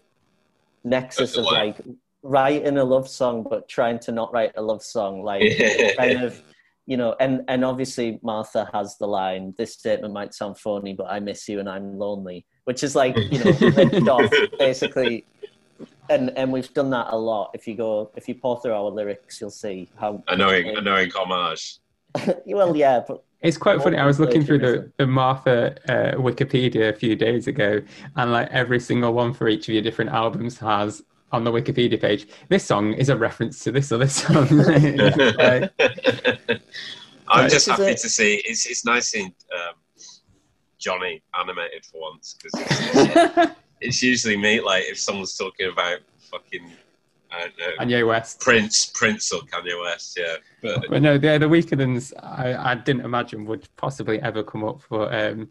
nexus of like writing a love song, but trying to not write a love song. Like kind of, you know, and and obviously Martha has the line. This statement might sound phony, but I miss you and I'm lonely, which is like you know, off basically and and we've done that a lot. If you go, if you pour through our lyrics, you'll see how. Annoying, annoying homage. well, yeah, but It's quite funny. I was looking through the, the Martha uh, Wikipedia a few days ago, and like every single one for each of your different albums has on the Wikipedia page. This song is a reference to this other song. Like, I'm Right. just happy it. to see. It's it's nice seeing um, Johnny animated for once because it's, it's usually me. Like if someone's talking about fucking I don't know Kanye West. Prince, Prince or Kanye West, yeah. But But no, the the Weakerthans I, I didn't imagine would possibly ever come up. But um,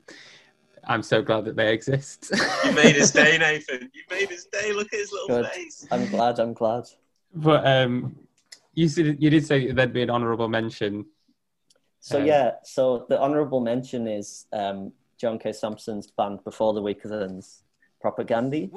I'm so glad that they exist. you made his day, Nathan. You made his day. Look at his little Good. face. I'm glad. I'm glad. but um, you said you did say there'd be an honourable mention. So Um, yeah, so the honourable mention is um, John K. Samson's band Before the Weakerthans. Propagandhi.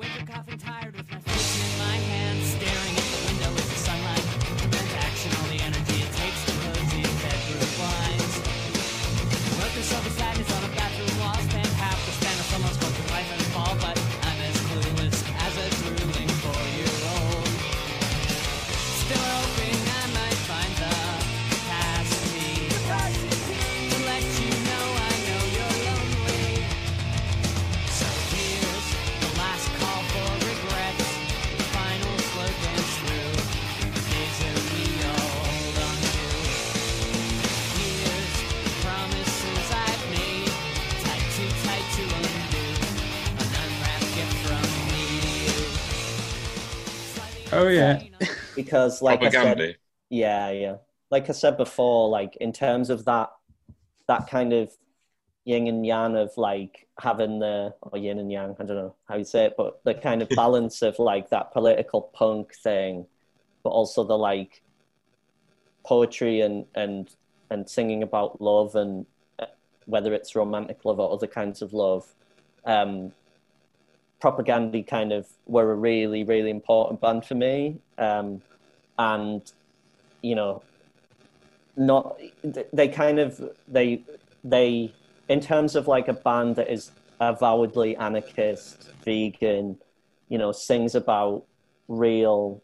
Oh yeah. because like I said, yeah, yeah. Like I said before, like in terms of that, that kind of yin and yang of like having the or yin and yang, I don't know how you say it, but the kind of balance of like that political punk thing, but also the like poetry and and and singing about love and uh, whether it's romantic love or other kinds of love. Um, Propagandhi kind of were a really really important band for me. Um, and you know not they kind of they they in terms of like a band that is avowedly anarchist vegan you know sings about real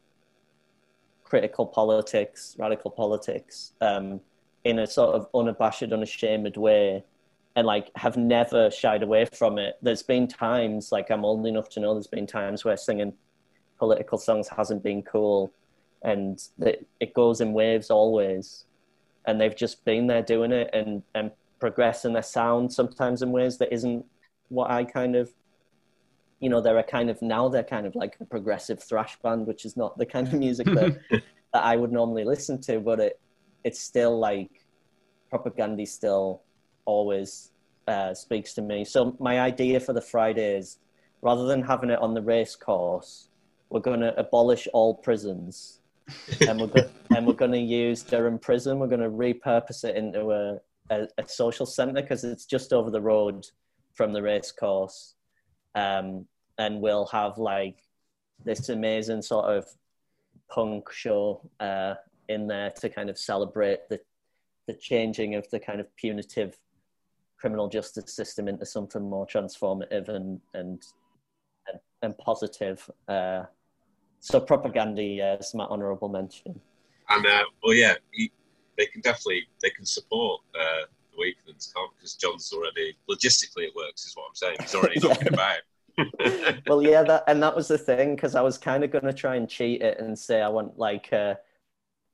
critical politics radical politics um, in a sort of unabashed unashamed way and like have never shied away from it. There's been times, like I'm old enough to know, there's been times where singing political songs hasn't been cool, and that it goes in waves always. And they've just been there doing it and and progressing their sound sometimes in ways that isn't what I kind of, you know, they're a kind of now they're kind of like a progressive thrash band, which is not the kind of music that that I would normally listen to, but it it's still like Propagandhi still always uh, speaks to me. So my idea for the Friday is rather than having it on the race course, we're going to abolish all prisons, and we're go- and we're going to use Durham Prison. We're going to repurpose it into a a, a social centre because it's just over the road from the race course, um, and we'll have like this amazing sort of punk show uh, in there to kind of celebrate the the changing of the kind of punitive criminal justice system into something more transformative and and and, and positive. Uh, so Propagandhi is my honourable mention. And uh, well, yeah, he, they can definitely they can support uh, the Weakerthans, can't? Because John's already logistically it works, is what I'm saying. He's already Yeah. knocking about. well, yeah, that and that was the thing because I was kind of going to try and cheat it and say I want like uh,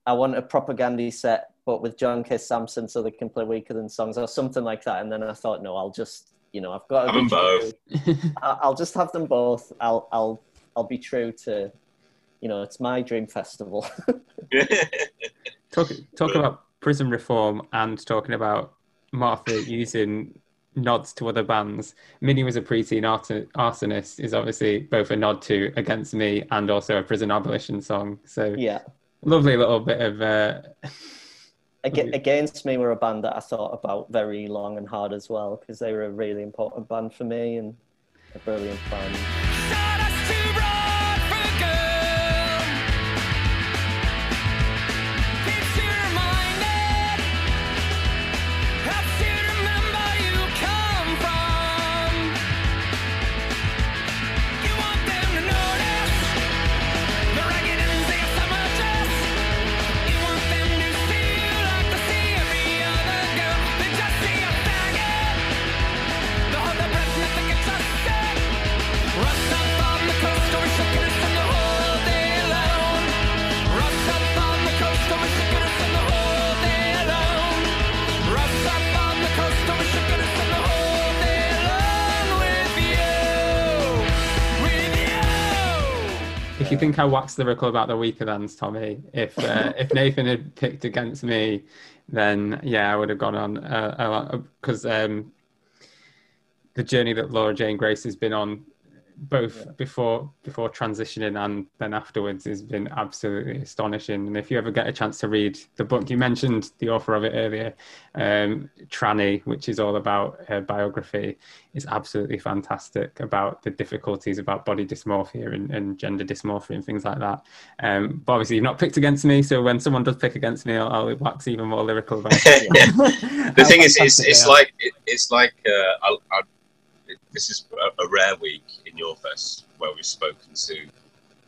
I want a Propagandhi set, but with John K. Samson so they can play weaker than songs or something like that. And then I thought, no, I'll just you know I've got to Have be them both. true. I- I'll just have them both. I'll I'll I'll be true to you know it's my dream festival. Talk talk about prison reform and talking about Martha using nods to other bands. Minnie was a preteen art- arsonist is obviously both a nod to Against Me and also a prison abolition song. So yeah. lovely little bit of uh, Aga- Against Me were a band that I thought about very long and hard as well because they were a really important band for me and a brilliant band. Think I waxed lyrical about the Weakerthans, Tommy, if uh, if Nathan had picked against me, then yeah, I would have gone on uh, a lot because um, the journey that Laura Jane Grace has been on both before before transitioning and then afterwards has been absolutely astonishing. And if you ever get a chance to read the book, you mentioned the author of it earlier, um, Tranny, which is all about her biography, is absolutely fantastic about the difficulties about body dysmorphia and, and gender dysmorphia and things like that. Um, but obviously, you've not picked against me, so when someone does pick against me, I'll, I'll wax even more lyrical about it. the thing is, it's, it's like it, it's like uh, I, I, this is a, a rare week in your fest where we've spoken to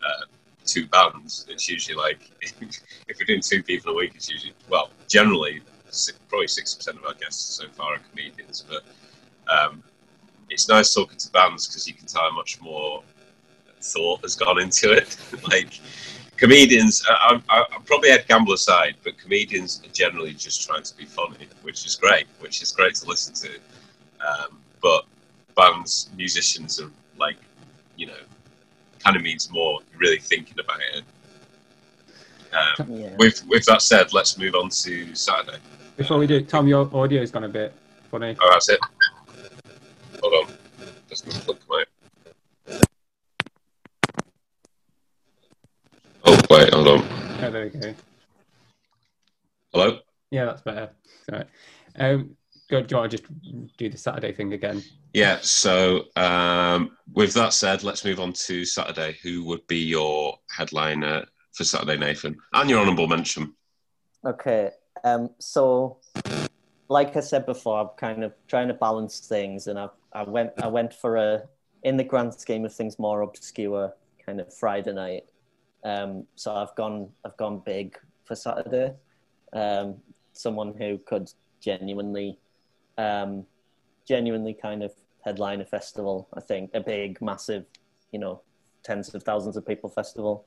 uh, two bands. It's usually like if we're doing two people a week, it's usually well, generally probably six percent of our guests so far are comedians, but um, it's nice talking to bands because you can tell how much more thought has gone into it. like comedians, I, I, I probably had gamble aside, but comedians are generally just trying to be funny, which is great, which is great to listen to. Um, but bands, musicians are like, you know, kind of means more. Really thinking about it. Um, Yeah. with with that said, let's move on to Saturday. Before we do, Tom, your audio's gone a bit funny. Oh, that's it. Hold on. Just gonna plug my. Oh wait, hold on. Oh, there we go. Hello. Yeah, that's better. Sorry. Um, go, do you want to just do the Saturday thing again? Yeah. So um, with that said, let's move on to Saturday. Who would be your headliner for Saturday, Nathan, and your honourable mention? Okay. Um, so, like I said before, I'm kind of trying to balance things, and I, I went I went for a in the grand scheme of things more obscure kind of Friday night. Um, so I've gone I've gone big for Saturday. Um, someone who could genuinely, um, genuinely kind of headline a festival. I think a big, massive, you know, tens of thousands of people festival.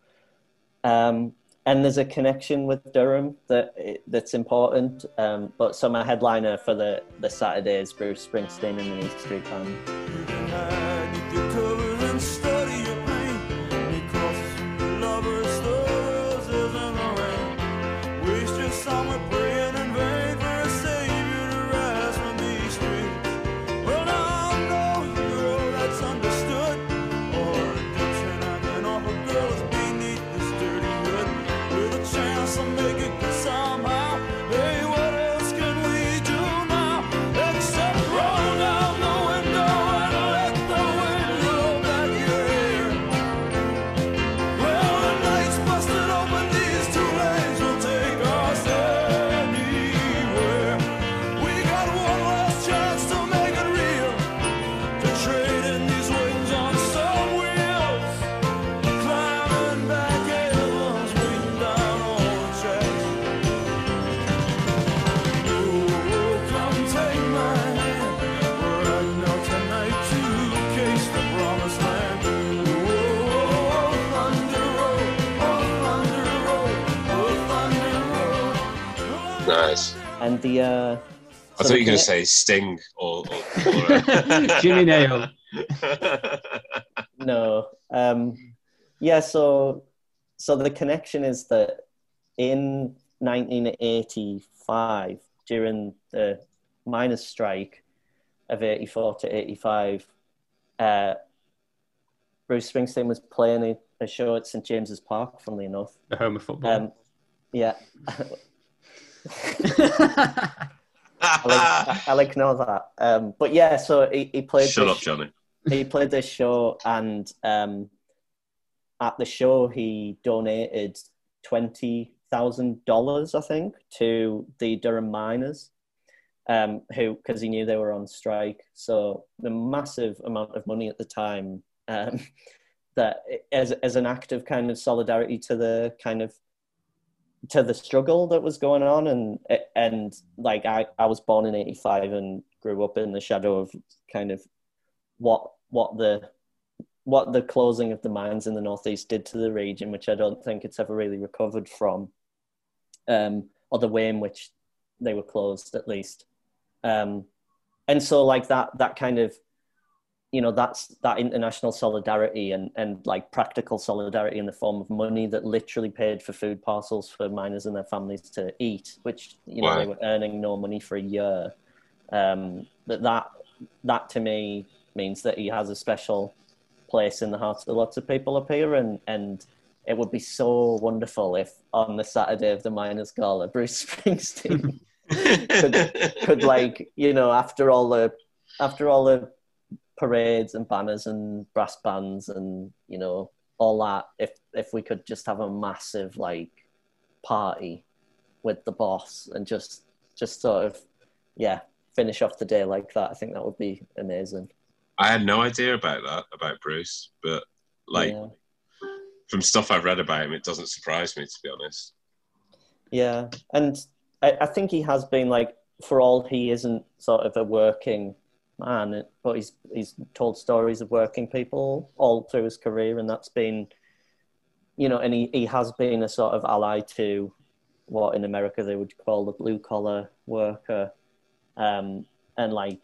Um, and there's a connection with Durham that that's important. Um, but so my headliner for the the Saturday is Bruce Springsteen and the East Street Band. Nice. And the uh, I thought you were going to say Sting or. or, or uh, Jimmy Nail. no. Um, yeah, so so the connection is that in 1985, during the miners' strike of 84 to 85, uh, Bruce Springsteen was playing a, a show at St James's Park, funnily enough. The home of football. Um, yeah. I'll, ig- that. Um, but yeah, so he, he played. Shut this- up, Johnny. he played this show and um, at the show he donated twenty thousand dollars, I think, to the Durham miners, um, who because he knew they were on strike. So the massive amount of money at the time um, that as as an act of kind of solidarity to the kind of to the struggle that was going on and and like I, I was born in 85 and grew up in the shadow of kind of what what the what the closing of the mines in the northeast did to the region, which I don't think it's ever really recovered from, um, or the way in which they were closed, at least. Um, and so, like that, that kind of, you know, that's that international solidarity and and like practical solidarity in the form of money that literally paid for food parcels for miners and their families to eat, which you know Wow. they were earning no money for a year. Um, that that that to me means that he has a special place in the hearts of lots of people up here, and and it would be so wonderful if on the Saturday of the Miners Gala, Bruce Springsteen could, could like you know after all the after all the parades and banners and brass bands and you know all that if if we could just have a massive like party with the boss and just just sort of yeah finish off the day like that i think that would be amazing I had no idea about that about Bruce, but like yeah. from stuff I've read about him, it doesn't surprise me to be honest. Yeah, and I, I think he has been like, for all he isn't sort of a working man, but he's he's told stories of working people all through his career, and that's been, you know, and he, he has been a sort of ally to what in America they would call the blue collar worker, um, and like,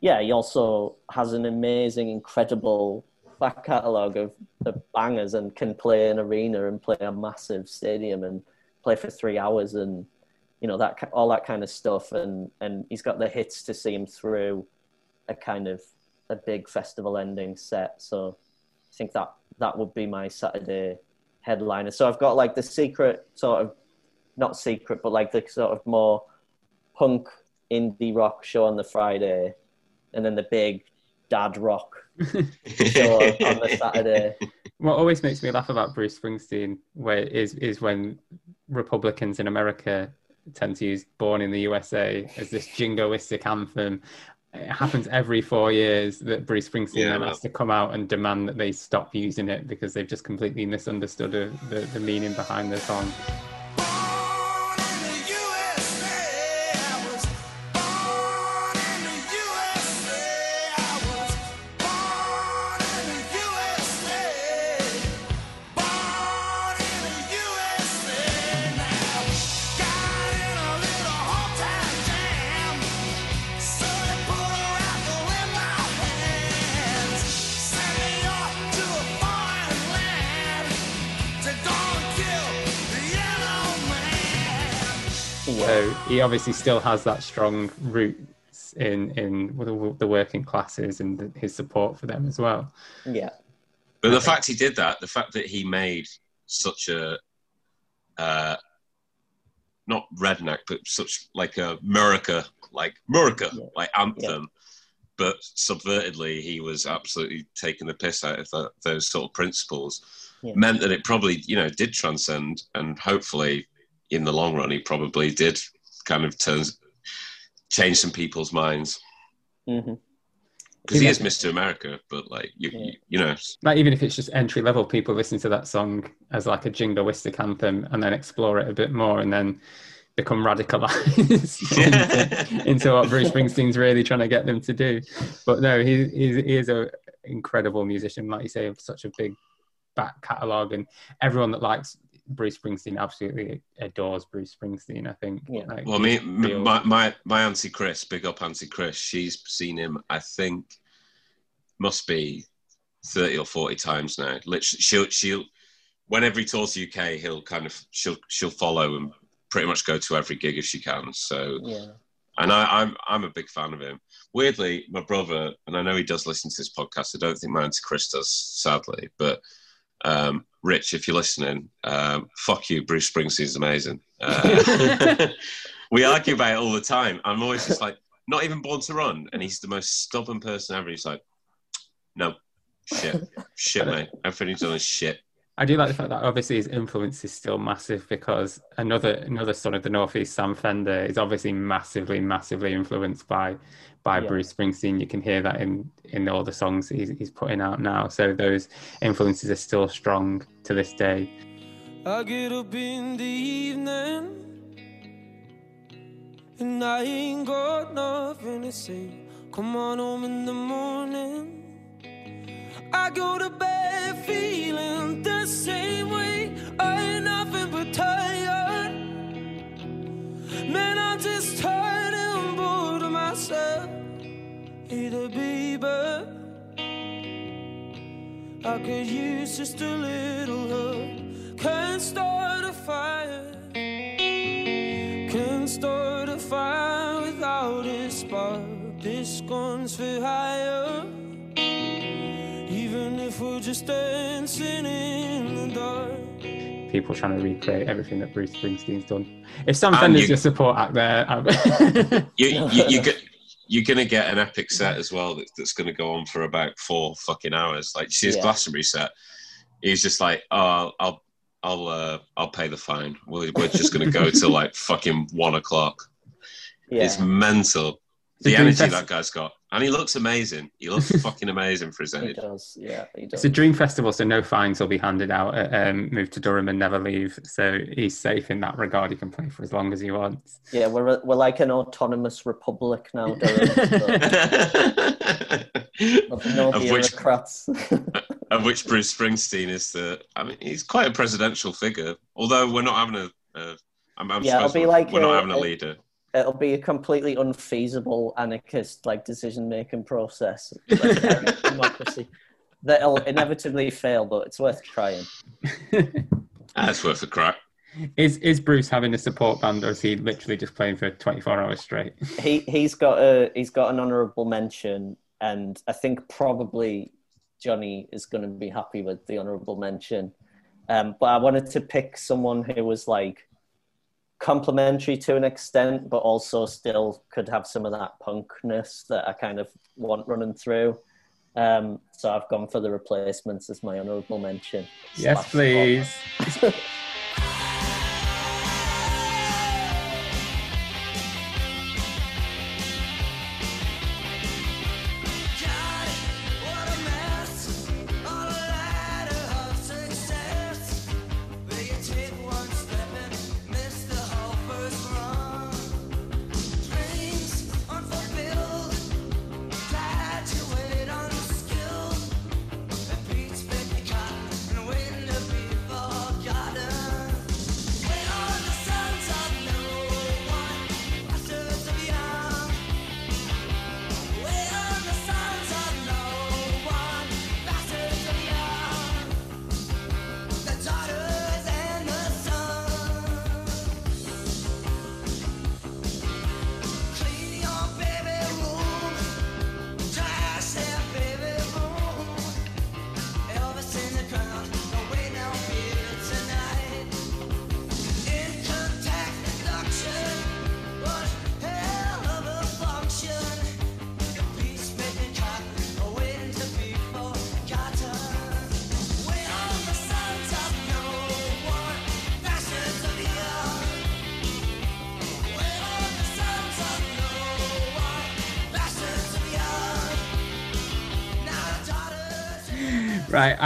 yeah, he also has an amazing, incredible back catalogue of, of bangers and can play an arena and play a massive stadium and play for three hours and you know that all that kind of stuff. And and he's got the hits to see him through a kind of a big festival ending set. So i think that that would be my saturday headliner. So i've got like the secret sort of not secret but like the sort of more punk indie rock show on the friday and then the big dad rock show on the saturday. What always makes me laugh about Bruce Springsteen where is is when Republicans in America tend to use "Born in the USA" as this jingoistic anthem. It happens every four years that Bruce Springsteen Yeah, then has to come out and demand that they stop using it because they've just completely misunderstood the, the, the meaning behind the song. Obviously still has that strong roots in in the the working classes and the, his support for them as well. yeah But the fact he did that, the fact that he made such a uh, not redneck, but such like a Murica, like Murica, Yeah. like anthem, but subvertedly, he was absolutely taking the piss out of that, those sort of principles. Yeah. Meant that it probably, you know, did transcend, and hopefully, in the long run, he probably did kind of turns change some people's minds hmm because he is Mr. America. But like, you, Yeah. you, you know, Like even if it's just entry level, people listen to that song as like a jingoistic anthem and then explore it a bit more and then become radicalized into, into what Bruce Springsteen's really trying to get them to do. But no, he, he, he is an incredible musician, like you say, of such a big back catalogue, and everyone that likes Bruce Springsteen absolutely adores Bruce Springsteen. I think. Yeah. Like, Well, me, he's real- my, my my auntie Chris, big up auntie Chris. She's seen him. I think must be thirty or forty times now. Literally, she'll she'll whenever he tours the UK, he'll kind of she'll she'll follow and pretty much go to every gig if she can. So, yeah and I, I'm I'm a big fan of him. Weirdly, my brother, and I know he does listen to this podcast. I don't think my auntie Chris does, sadly, but. Um, Rich, if you're listening, um, fuck you. Bruce Springsteen's amazing. Uh, we argue about it all the time. I'm always just like, not even born to run, and he's the most stubborn person ever. He's like, no, shit, shit, mate. Everything he's done is shit. I do like the fact that obviously his influence is still massive because another another son of the Northeast, Sam Fender, is obviously massively, massively influenced by by Yeah. Bruce Springsteen. You can hear that in in all the songs he's, he's putting out now. So those influences are still strong to this day. I get up in the evening and I ain't got nothing to say. Come on home in the morning. I go to bed feeling the same way. I ain't nothing but tired. Man, I'm just tired and bored of myself. The baby. I could use just a little love. Can't start a fire. Can't start a fire without a spark. This gun's for hire. Even just dancing in the dark. people trying to recreate everything that Bruce Springsteen's done. If Sam Fender's you- your support act there, um, You, you, you get, you're going to get an epic set as well that, that's going to go on for about four fucking hours. Like, you see his Yeah. Glastonbury set. He's just like, oh, I'll, I'll, uh, I'll pay the fine. We're, we're just going to go till like fucking one o'clock. Yeah. It's mental. The The energy Fest- that guy's got, and he looks amazing. He looks fucking amazing for his He age. does. Yeah, he does. it's a dream festival, so no fines will be handed out. At, um, move to Durham and never leave, so he's safe in that regard. He can play for as long as he wants. Yeah, we're we're like an autonomous republic now, Durham. so no of which bureaucrats. of which Bruce Springsteen is the. I mean, he's quite a presidential figure. Although we're not having a. a I'm, I'm Yeah, it'll be we're, like we're not having a a- leader. It'll be a completely unfeasible anarchist like decision making process. Like, direct democracy. That'll inevitably fail, but it's worth trying. That's worth a crack. Is is Bruce having a support band, or is he literally just playing for 24 hours straight? He he's got a he's got an honourable mention, and I think probably Johnny is going to be happy with the honourable mention. Um, but I wanted to pick someone who was like complimentary to an extent, but also still could have some of that punkness that I kind of want running through. Um, so I've gone for the replacements as my honourable mention. Yes, please.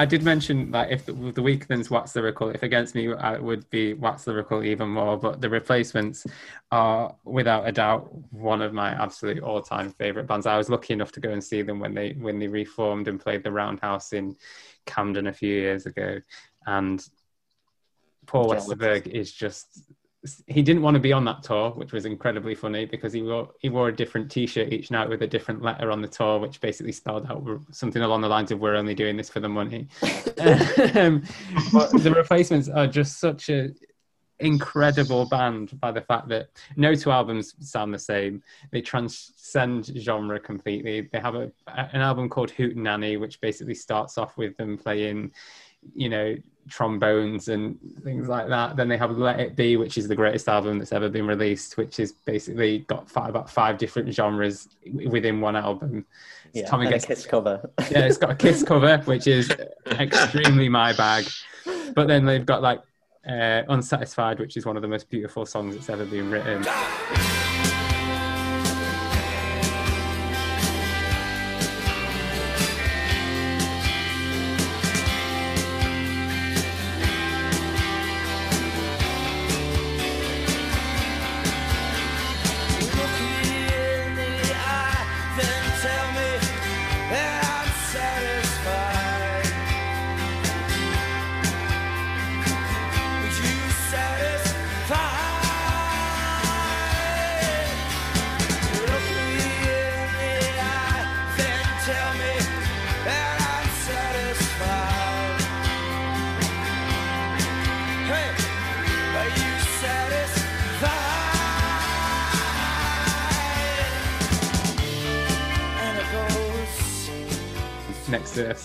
I did mention that if the, the Weakerthans Wax Lyrical, if against me, I would be Wax Lyrical even more. But the replacements are, without a doubt, one of my absolute all-time favorite bands. I was lucky enough to go and see them when they when they reformed and played the Roundhouse in Camden a few years ago, and Paul Westerberg is just. He didn't want to be on that tour, which was incredibly funny because he wore he wore a different T-shirt each night with a different letter on the tour, which basically spelled out something along the lines of "We're only doing this for the money." um, but the replacements are just such a incredible band by the fact that no two albums sound the same. They transcend genre completely. They have a, an album called Hootenanny, which basically starts off with them playing, you know, trombones and things like that. Then they have Let It Be, which is the greatest album that's ever been released, which is basically got five, about five different genres within one album. Yeah, Tommy and a kiss cover. yeah, it's got a Kiss cover, which is extremely my bag. But then they've got like uh, Unsatisfied, which is one of the most beautiful songs that's ever been written.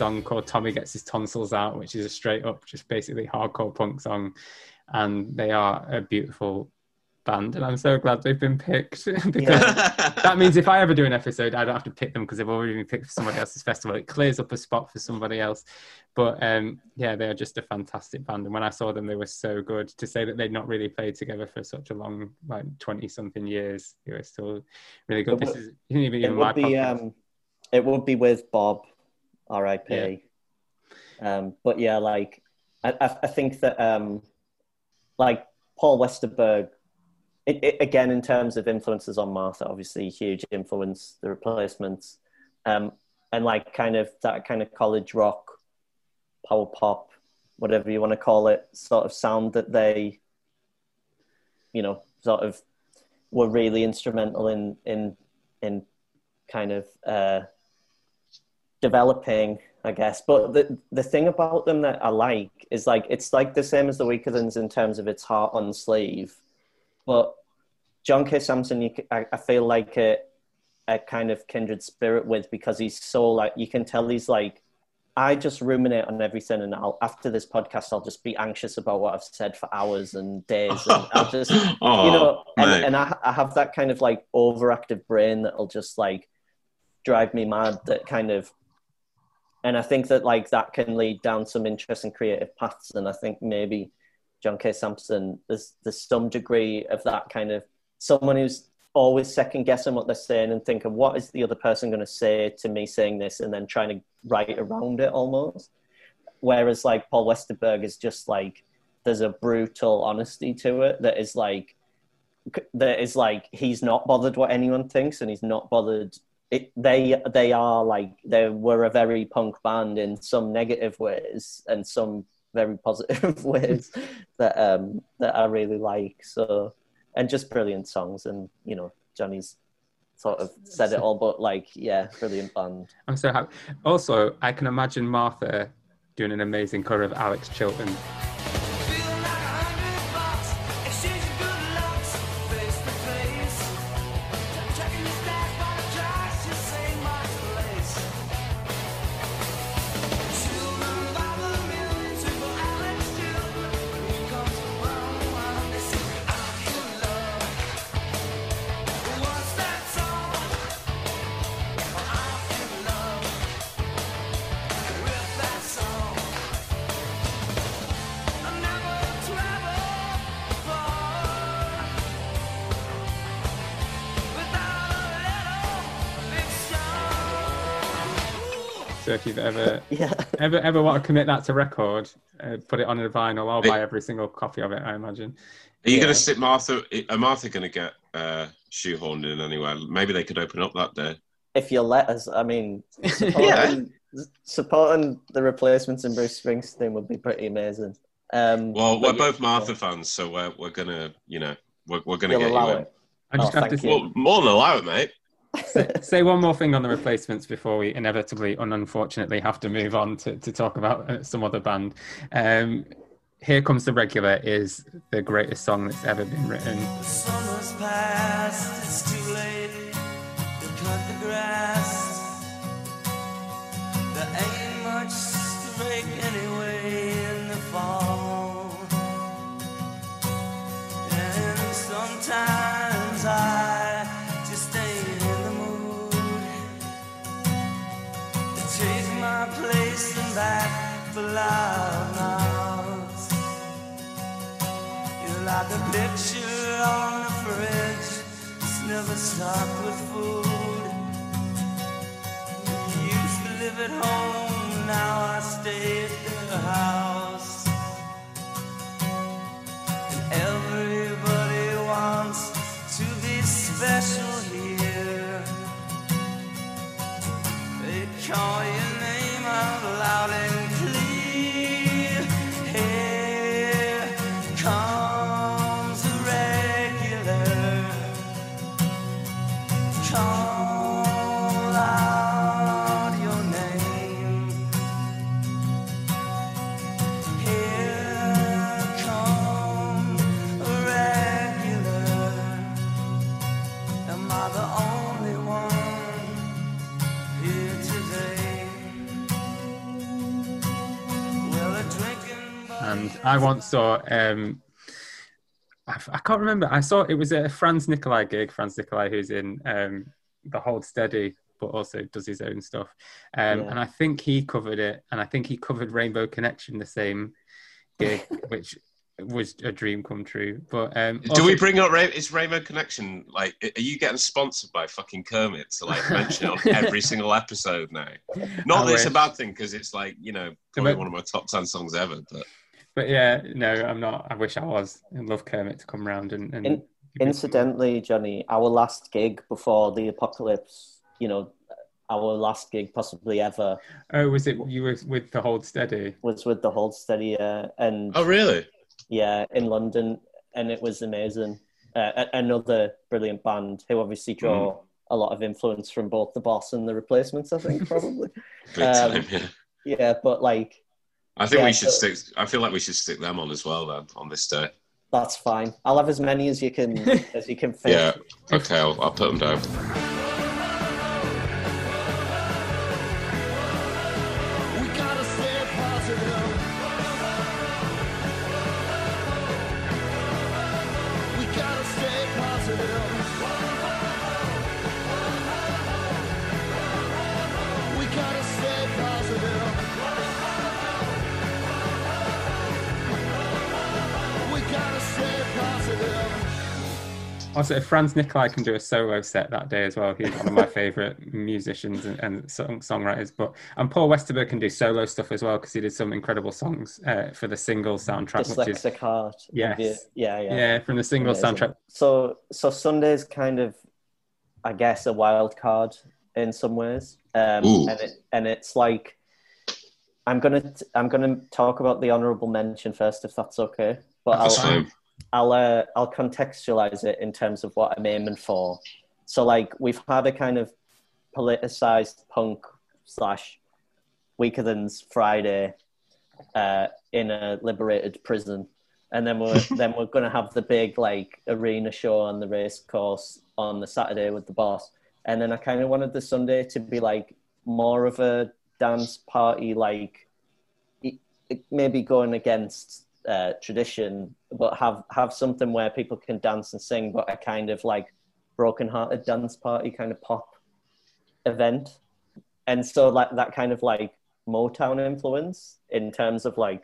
Song called Tommy Gets His Tonsils Out, which is a straight up, just basically hardcore punk song. And they are a beautiful band. And I'm so glad they've been picked because that means if I ever do an episode, I don't have to pick them because they've already been picked for somebody else's festival. It clears up a spot for somebody else. But um, yeah, they're just a fantastic band. And when I saw them, they were so good. To say that they'd not really played together for such a long, like 20 something years, they were still really good. It This would- is even It would be um, it would be with Bob, R.I.P. Um, but yeah, like I, I, I think that um, like Paul Westerberg, it, it, again in terms of influences on Martha, obviously huge influence. The Replacements, um, and like kind of that kind of college rock, power pop, whatever you want to call it, sort of sound that they, you know, sort of were really instrumental in in in kind of uh, developing, I guess. But the the thing about them that I like is like it's like the same as the Weakerthans in terms of its heart on sleeve, but John K. Samson, you, I, I feel like a, a kind of kindred spirit with because he's so like you can tell he's like I just ruminate on everything, and I'll after this podcast I'll just be anxious about what I've said for hours and days, and I'll just Oh, you know, and, and I, I have that kind of like overactive brain that'll just like drive me mad. That kind of, and I think that like that can lead down some interesting creative paths. And I think maybe John K. Samson, there's there's some degree of that kind of someone who's always second guessing what they're saying and thinking what is the other person going to say to me saying this, and then trying to write around it almost. Whereas like Paul Westerberg is just like there's a brutal honesty to it that is like that is like he's not bothered what anyone thinks and he's not bothered it, they they are like they were a very punk band in some negative ways and some very positive ways that um that I really like so and just brilliant songs and you know Johnny's sort of said it all but like yeah brilliant band I'm so happy. Also, I can imagine Martha doing an amazing cover of Alex Chilton. Ever ever want to commit that to record, uh, put it on a vinyl. I'll buy every single copy of it. I imagine. Are you Yeah. going to sit Martha? Are Martha going to get uh, shoehorned in anywhere? Maybe they could open up that day. if you let us I mean supporting, supporting the replacements in Bruce Springsteen would be pretty amazing um Well, we're yeah, both Martha fans, so we're, we're gonna, you know, we're, we're gonna you'll get allow you in. it I just Oh, have to thank say, you. Well, more than allow it, mate. say one more thing on the replacements before we inevitably and unfortunately have to move on to, to talk about uh, some other band. Um, Here Comes the Regular is the greatest song that's ever been written. The that loud mouths. You're like a picture on the fridge. It's never stocked with food. You used to live at home, now I stay at the house. And everybody wants to be special here. They call your I once saw. Um, I, I can't remember. I saw it was a Franz Nicolay gig. Franz Nicolay, who's in um, the Hold Steady, but also does his own stuff. Um, Yeah. And I think he covered it, and I think he covered Rainbow Connection the same gig, which was a dream come true. But um, Do also- we bring up Ray- is Rainbow Connection? Like, are you getting sponsored by fucking Kermit to like mention it on every single episode now? Not I that it's a bad thing because it's like you know probably one of my top ten songs ever. But But yeah, no, I'm not. I wish I was. I love Kermit to come round and. and In- Incidentally, Johnny, our last gig before the apocalypse, you know, our last gig possibly ever oh, was it you were with the Hold Steady? was with the Hold Steady, uh, and oh really? yeah, in London, and it was amazing. Uh, another brilliant band who obviously draw a lot of influence from both the Boss and the Replacements. I think probably. Big Um, time. Yeah. yeah, but like I think yeah, we should so- stick. I feel like we should stick them on as well then on this day. that's fine. I'll have as many as you can as you can fit. Yeah. Okay, I'll, I'll put them down. If Franz Nicolay can do a solo set that day as well, he's one of my favourite musicians and, and song, songwriters. But and Paul Westerberg can do solo stuff as well because he did some incredible songs uh, for the single soundtrack, which is Dyslexic Heart. Yes. Yeah, yeah. yeah, from the single Amazing. soundtrack. So so Sunday's kind of, I guess, a wild card in some ways, um, and it and it's like, I'm gonna t- I'm gonna talk about the honourable mention first, if that's okay. But That's I'll fine. I'll uh, I'll contextualize it in terms of what I'm aiming for. So like we've had a kind of politicized punk slash Weakerthans Friday uh, in a liberated prison, and then we're then we're gonna have the big like arena show on the race course on the Saturday with the boss, and then I kind of wanted the Sunday to be like more of a dance party, like maybe going against uh, tradition, but have have something where people can dance and sing, but a kind of like broken-hearted dance party kind of pop event, and so like that kind of like Motown influence in terms of like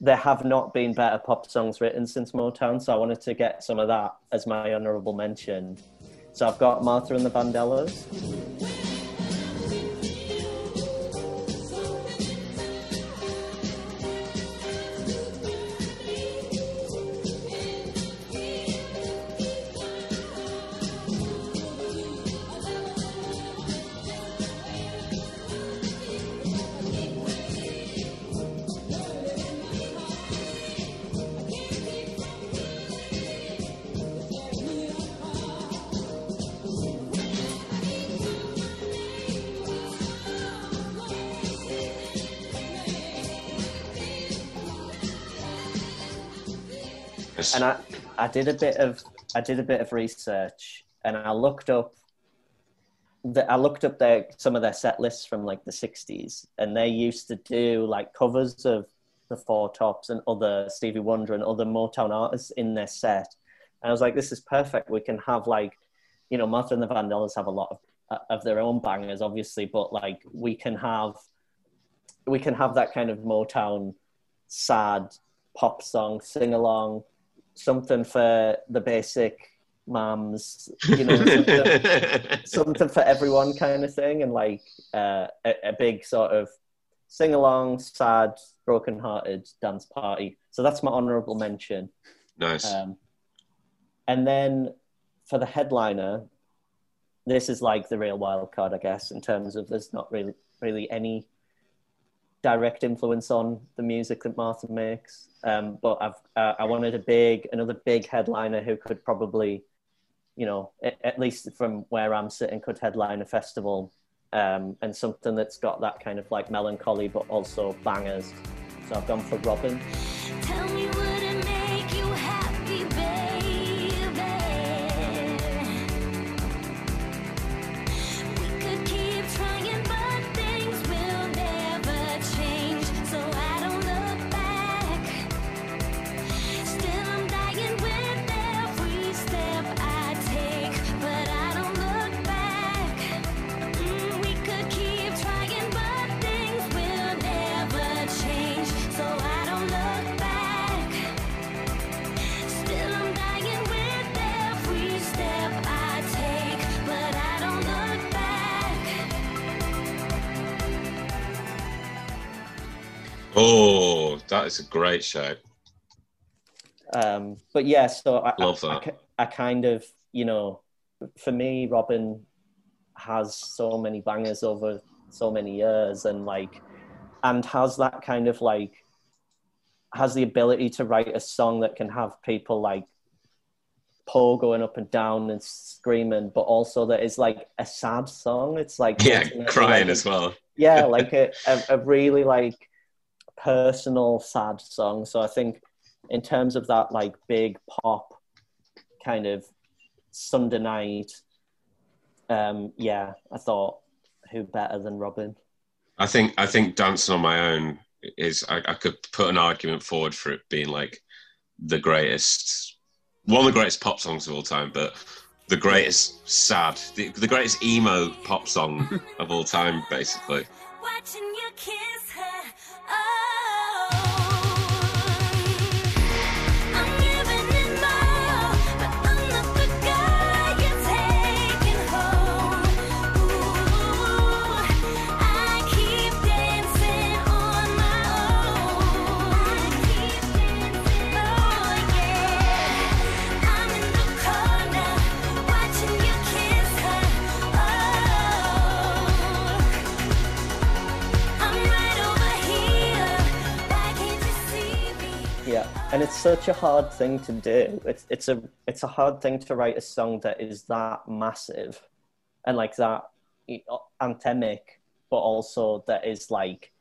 there have not been better pop songs written since Motown, so I wanted to get some of that as my honourable mention. So I've got Martha and the Vandellas. And I, I did a bit of I did a bit of research and I looked up the, I looked up their some of their set lists from like the 60s and they used to do like covers of the Four Tops and other Stevie Wonder and other Motown artists in their set. And I was like this is perfect. We can have like you know Martha and the Vandellas have a lot of uh, of their own bangers obviously but like we can have we can have that kind of Motown sad pop song sing along something for the basic moms, you know, something, something for everyone kind of thing, and like uh, a, a big sort of sing along, sad, broken hearted dance party. So that's my honorable mention. nice. Um, and then for the headliner, this is like the real wild card, I guess, in terms of there's not really really any direct influence on the music that Martha makes. Um, but I've uh, I wanted a big another big headliner who could probably, you know, at, at least from where I'm sitting, could headline a festival. Um, and something that's got that kind of like melancholy, but also bangers. So I've gone for Robyn. Oh, that is a great show. Um, but yeah, so I, Love I, I that. ki- I kind of, you know, for me, Robyn has so many bangers over so many years, and like, and has that kind of like, has the ability to write a song that can have people like Poe going up and down and screaming, but also that is like a sad song. It's like Yeah, crying like, as well. yeah, like a, a, a really like personal sad song. So I think in terms of that like big pop kind of Sunday night, um, yeah, I thought who better than Robyn? I think I think dancing on my own is I, I could put an argument forward for it being like the greatest one of the greatest pop songs of all time, but the greatest sad the, the greatest emo pop song of all time, basically. Watching you kiss and it's such a hard thing to do. It's it's a it's a hard thing to write a song that is that massive, and like that anthemic, but also that is like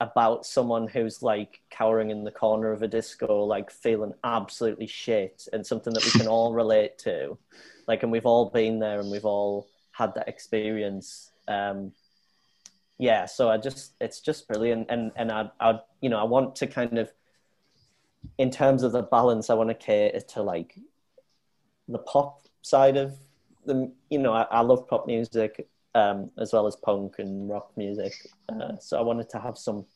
about someone who's like cowering in the corner of a disco, like feeling absolutely shit, and something that we can all relate to. Like, and we've all been there, and we've all had that experience. Um, yeah, so I just it's just brilliant, and and I I you know I want to kind of in terms of the balance, I want to cater to like the pop side of the. You know, I, I love pop music um, as well as punk and rock music. Uh, so I wanted to have some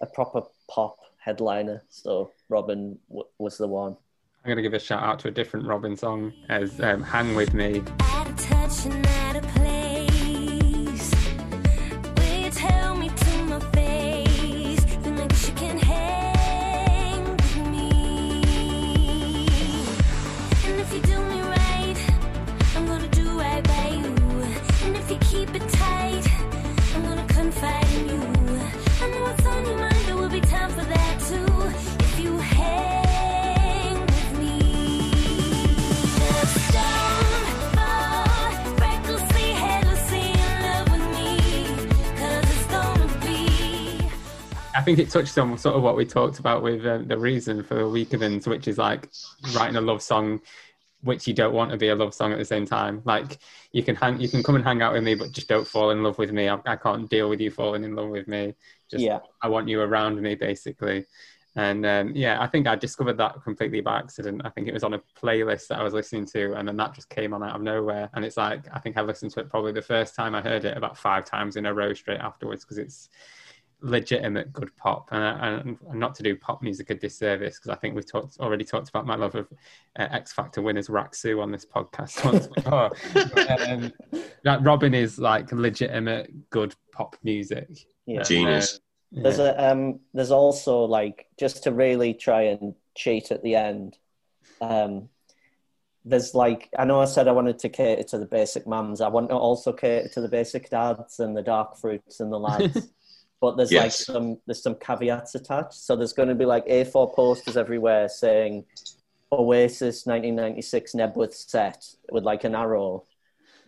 a proper pop headliner. So Robyn w- was the one. I'm going to give a shout out to a different Robyn song as um, Hang With Me. I think it touched on sort of what we talked about with um, the reason for the Weekends, which is like writing a love song which you don't want to be a love song at the same time. Like you can hang, you can come and hang out with me, but just don't fall in love with me. I, I can't deal with you falling in love with me. Just Yeah. I want you around me, basically. And um, yeah, I think I discovered that completely by accident. I think it was on a playlist that I was listening to, and then that just came on out of nowhere. And it's like I think I listened to it probably the first time I heard it about five times in a row straight afterwards because it's legitimate good pop and, and, and not to do pop music a disservice because I think we've talked already talked about my love of uh, X Factor winners Rak-Su on this podcast once before. But, um, that Robyn is like legitimate good pop music. Yeah. Genius. Uh, There's yeah. a um there's also like just to really try and cheat at the end. Um there's like I know I said I wanted to cater to the basic mums. I want to also cater to the basic dads and the dark fruits and the lads. but there's like some there's some caveats attached. So there's going to be like A4 posters everywhere saying Oasis 1996 Knebworth set with like an arrow,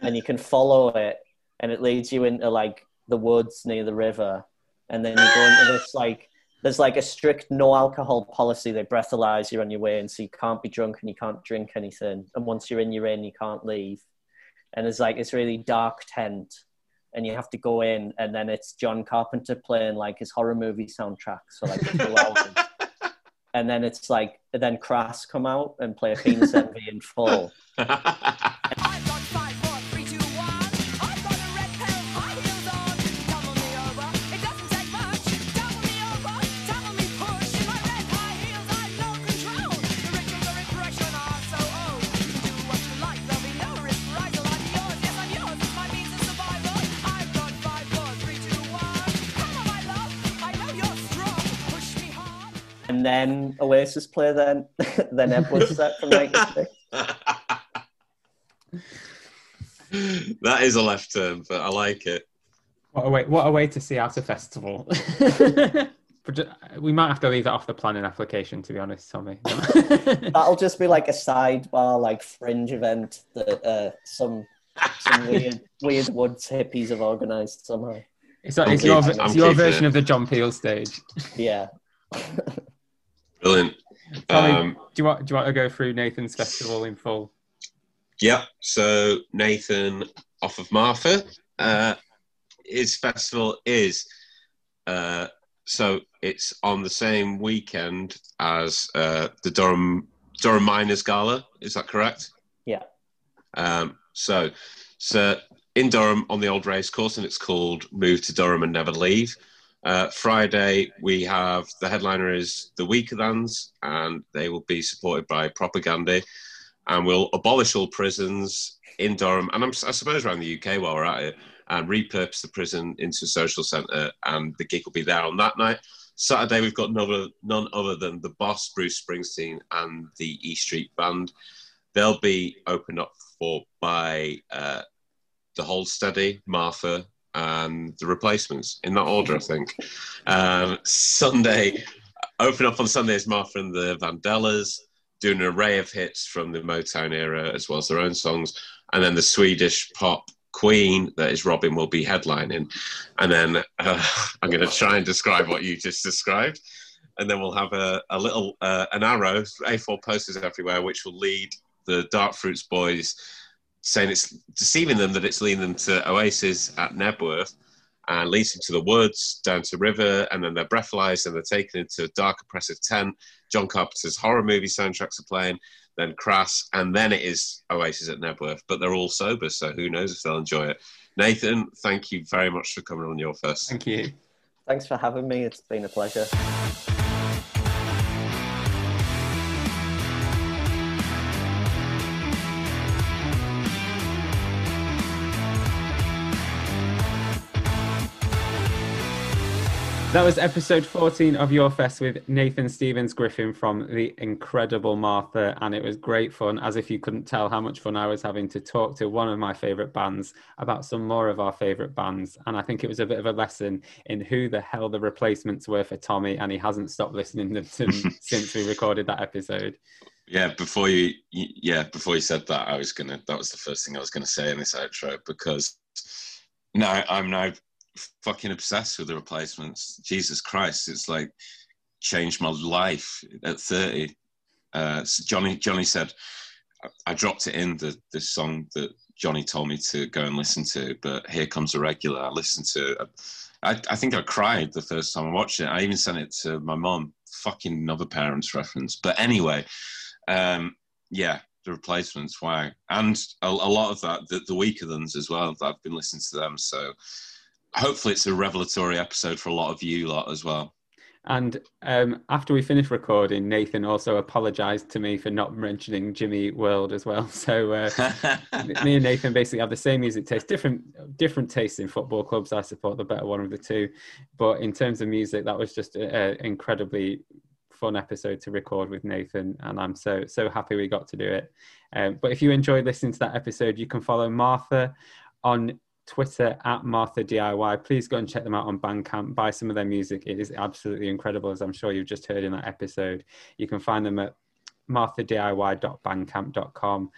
and you can follow it, and it leads you into like the woods near the river, and then you go into this like there's like a strict no alcohol policy. They breathalyze you on your way, and so you can't be drunk and you can't drink anything. And once you're in, you're in. You can't leave. And it's like this really dark tent, and you have to go in, and then it's John Carpenter playing like his horror movie soundtrack. So like. And then it's like, then Crass come out and play a penis envy in full. then Oasis play then the Knebworth set from '96. that is a left turn, but I like it. What a way! What a way to see out a festival. we might have to leave that off the planning application, to be honest, Tommy. That'll just be like a sidebar, like fringe event that uh, some some weird weird woods hippies have organised somehow. it's, it's I'm your, it's your version it. of the John Peel stage. Yeah. Brilliant. Tommy, Um, do you want do you want to go through Nathan's festival in full? Yeah, so Nathan off of Martha. Uh, his festival is uh, so it's on the same weekend as uh, the Durham Durham Miners Gala. Is that correct? Yeah. Um, so, so in Durham on the old race course, and it's called Move to Durham and Never Leave. Uh, Friday, we have the headliner is the Weakerthans, and they will be supported by Propagandhi, and we'll abolish all prisons in Durham, and I'm, I suppose around the UK while we're at it, and repurpose the prison into a social centre, and the gig will be there on that night. Saturday, we've got none other, none other than the boss, Bruce Springsteen, and the E Street Band. They'll be opened up for by uh, the Hold Steady, Martha, and the replacements in that order, I think. Um, Sunday, open up on Sunday is Martha and the Vandellas, doing an array of hits from the Motown era as well as their own songs, and then the Swedish pop queen that is Robyn will be headlining, and then uh, I'm going to try and describe what you just described. And then we'll have a, a little uh, an arrow, A4 posters everywhere, which will lead the Dark Fruits boys saying it's deceiving them that it's leading them to Oasis at Knebworth and leads them to the woods, down to river, and then they're breathalyzed and they're taken into a dark, oppressive tent. John Carpenter's horror movie soundtracks are playing, then Crass, and then it is Oasis at Knebworth. But they're all sober, so who knows if they'll enjoy it. Nathan, thank you very much for coming on your first. Thank you. Thanks for having me. It's been a pleasure. That was episode 14 of Your Fest with Nathan Stephens Griffin from the incredible Martha, and it was great fun, as if you couldn't tell how much fun I was having to talk to one of my favourite bands about some more of our favourite bands. And I think it was a bit of a lesson in who the hell the replacements were for Tommy, and he hasn't stopped listening to them since we recorded that episode. Yeah, before you, yeah, before you said that, I was gonna. That was the first thing I was gonna say in this outro because now I'm now fucking obsessed with the replacements. Jesus Christ, it's like changed my life at 30. Uh, so Johnny, Johnny said I- dropped it in the this song that Johnny told me to go and listen to, but here comes a regular. I listened to. I, I think I cried the first time I watched it. I even sent it to my mom. Fucking another parents reference. But anyway, um, yeah, the replacements. Wow, and a, a lot of that, the, the Weakerthans as well. I've been listening to them, so hopefully it's a revelatory episode for a lot of you lot as well. And um, after we finished recording, Nathan also apologised to me for not mentioning Jimmy World as well. So uh, me and Nathan basically have the same music taste, different different tastes in football clubs. I support the better one of the two, but in terms of music, that was just an incredibly fun episode to record with Nathan, and I'm so so happy we got to do it. Um, but if you enjoyed listening to that episode, you can follow Martha on Twitter at Martha DIY. Please go and check them out on Bandcamp. Buy some of their music. It is absolutely incredible, as I'm sure you've just heard in that episode. You can find them at marthadiy.bandcamp.com.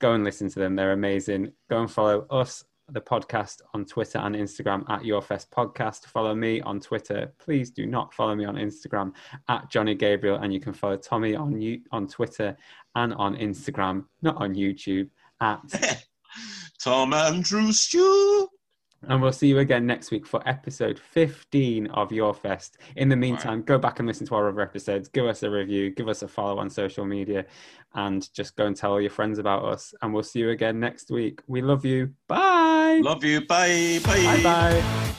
Go and listen to them. They're amazing. Go and follow us, the podcast, on Twitter and Instagram at YourFest Podcast. Follow me on Twitter. Please do not follow me on Instagram at Johnny Gabriel. And you can follow Tommy on you on Twitter and on Instagram, not on YouTube, at Tom Andrew Stew. And we'll see you again next week for episode 15 of Your Fest. In the meantime, go back and listen to our other episodes. Give us a review, give us a follow on social media, and just go and tell all your friends about us. And we'll see you again next week. We love you. Bye. Love you. Bye. Bye. Bye bye.